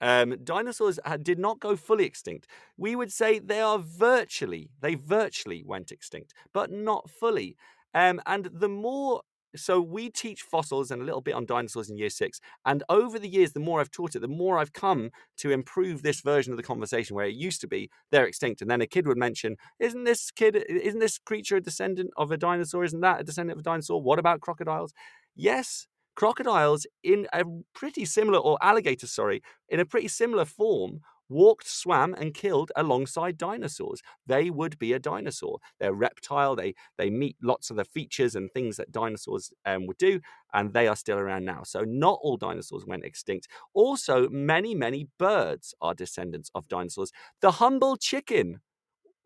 Um, dinosaurs did not go fully extinct. We would say they are virtually, they virtually went extinct, but not fully. Um, and the more, so we teach fossils and a little bit on dinosaurs in year six. And over the years, the more I've taught it, the more I've come to improve this version of the conversation where it used to be they're extinct. And then a kid would mention, isn't this kid, isn't this creature a descendant of a dinosaur? Isn't that a descendant of a dinosaur? What about crocodiles? Yes, crocodiles in a pretty similar, or alligators, sorry, in a pretty similar form, walked, swam, and killed alongside dinosaurs. They would be a dinosaur. They're reptile. They they meet lots of the features and things that dinosaurs um, would do, and they are still around now. So not all dinosaurs went extinct. Also, many many birds are descendants of dinosaurs. The humble chicken,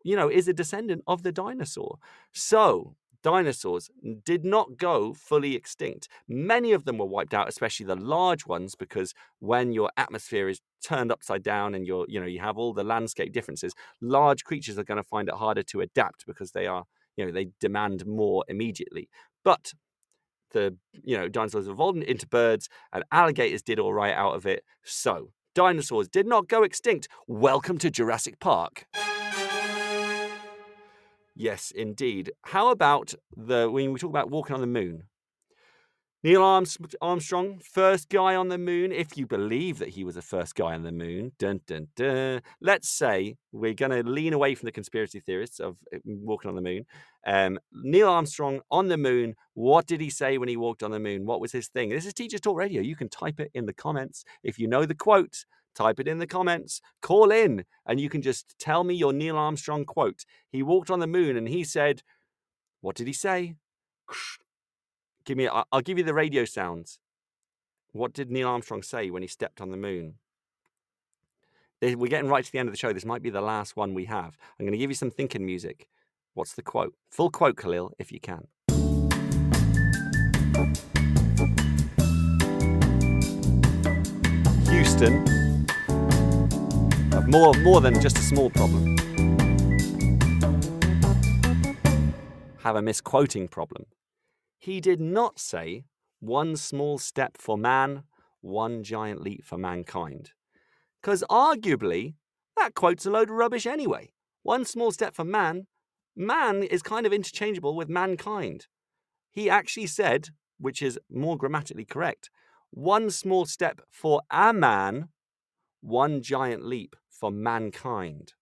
you know, is a descendant of the dinosaur. So dinosaurs did not go fully extinct. Many of them were wiped out, especially the large ones, because when your atmosphere is turned upside down and you're, you know, you have all the landscape differences, large creatures are going to find it harder to adapt because they are, you know, they demand more immediately. But the, you know, dinosaurs evolved into birds and alligators did all right out of it. So dinosaurs did not go extinct. Welcome to Jurassic Park. Yes, indeed. How about the when we talk about walking on the moon? Neil Armstrong, first guy on the moon, if you believe that he was the first guy on the moon. Dun, dun, dun. Let's say we're going to lean away from the conspiracy theorists of uh, walking on the moon. Um, Neil Armstrong on the moon, what did he say when he walked on the moon? What was his thing? This is Teachers Talk Radio. You can type it in the comments if you know the quote type it in the comments, call in, and you can just tell me your Neil Armstrong quote. He walked on the moon and he said, What did he say? Give me, I'll give you the radio sounds. What did Neil Armstrong say when he stepped on the moon? We're getting right to the end of the show. This might be the last one we have. I'm going to give you some thinking music. What's the quote? Full quote, Khalil, if you can. Houston, more, more than just a small problem. Have a misquoting problem. He did not say one small step for man, one giant leap for mankind. Because arguably, that quote's a load of rubbish anyway. One small step for man, man is kind of interchangeable with mankind. He actually said, which is more grammatically correct, one small step for a man, one giant leap for mankind.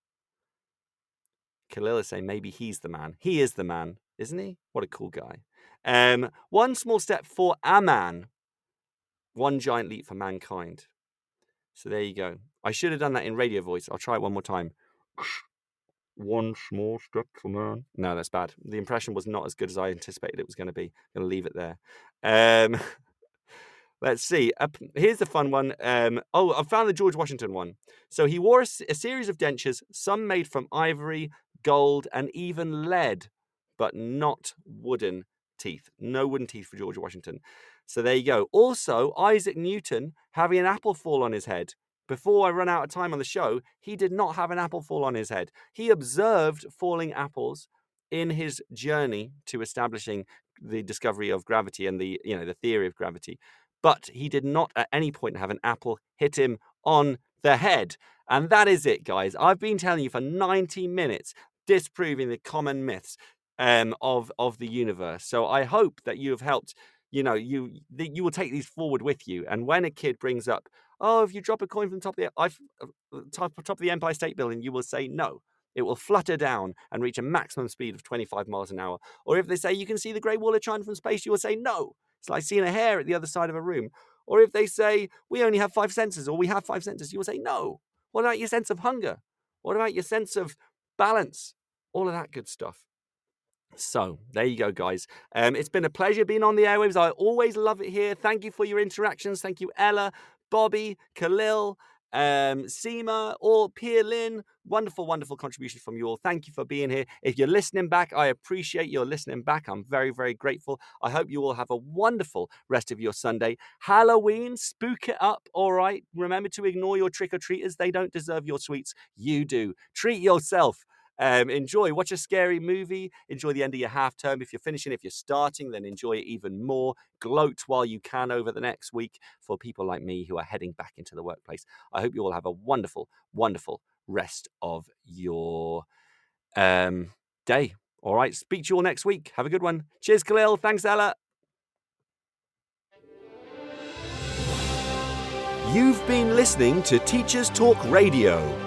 Khalil is saying maybe he's the man. He is the man, isn't he? What a cool guy. Um, one small step for a man, one giant leap for mankind. So there you go. I should have done that in radio voice. I'll try it one more time. one small step for man. No, that's bad. The impression was not as good as I anticipated it was going to be. I'm going to leave it there. Um, let's see. Uh, here's the fun one. Um, oh, I found the George Washington one. So he wore a, a series of dentures, some made from ivory, gold, and even lead, but not wooden teeth. No wooden teeth for George Washington. So there you go. Also, Isaac Newton having an apple fall on his head. Before I run out of time on the show, he did not have an apple fall on his head. He observed falling apples in his journey to establishing the discovery of gravity and the you know the theory of gravity but he did not at any point have an apple hit him on the head. And that is it guys. I've been telling you for 90 minutes disproving the common myths um, of of the universe. So i hope that you have helped you know you you will take these forward with you. And when a kid brings up oh if you drop a coin from the top of the uh, top, top of the empire state building you will say no. It will flutter down and reach a maximum speed of 25 miles an hour. Or if they say you can see the Great Wall of China from space, you will say no. It's like seeing a hair at the other side of a room. Or if they say we only have five senses or we have five senses, you will say no. What about your sense of hunger? What about your sense of balance? All of that good stuff. So there you go, guys. Um, it's been a pleasure being on the airwaves. I always love it here. Thank you for your interactions. Thank you, Ella, Bobby, Khalil, um, Seema or Pierre Lynn. Wonderful, wonderful contribution from you all. Thank you for being here. If you're listening back, I appreciate your listening back. I'm very, very grateful. I hope you all have a wonderful rest of your Sunday. Halloween, spook it up, all right? Remember to ignore your trick or treaters. They don't deserve your sweets. You do. Treat yourself. Um, enjoy, watch a scary movie, enjoy the end of your half term. If you're finishing, if you're starting, then enjoy it even more. Gloat while you can over the next week for people like me who are heading back into the workplace. I hope you all have a wonderful, wonderful rest of your um, day. All right, speak to you all next week. Have a good one. Cheers, Khalil. Thanks, Ella. You've been listening to Teachers Talk Radio.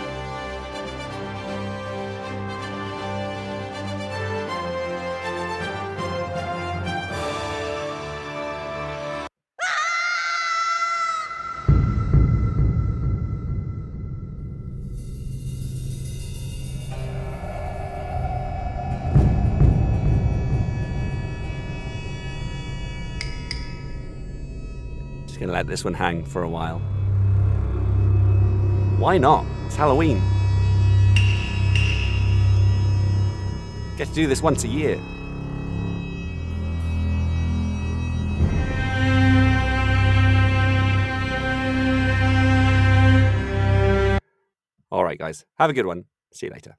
This one hang for a while. Why not? It's Halloween. Get to do this once a year. All right, guys. Have a good one. See you later.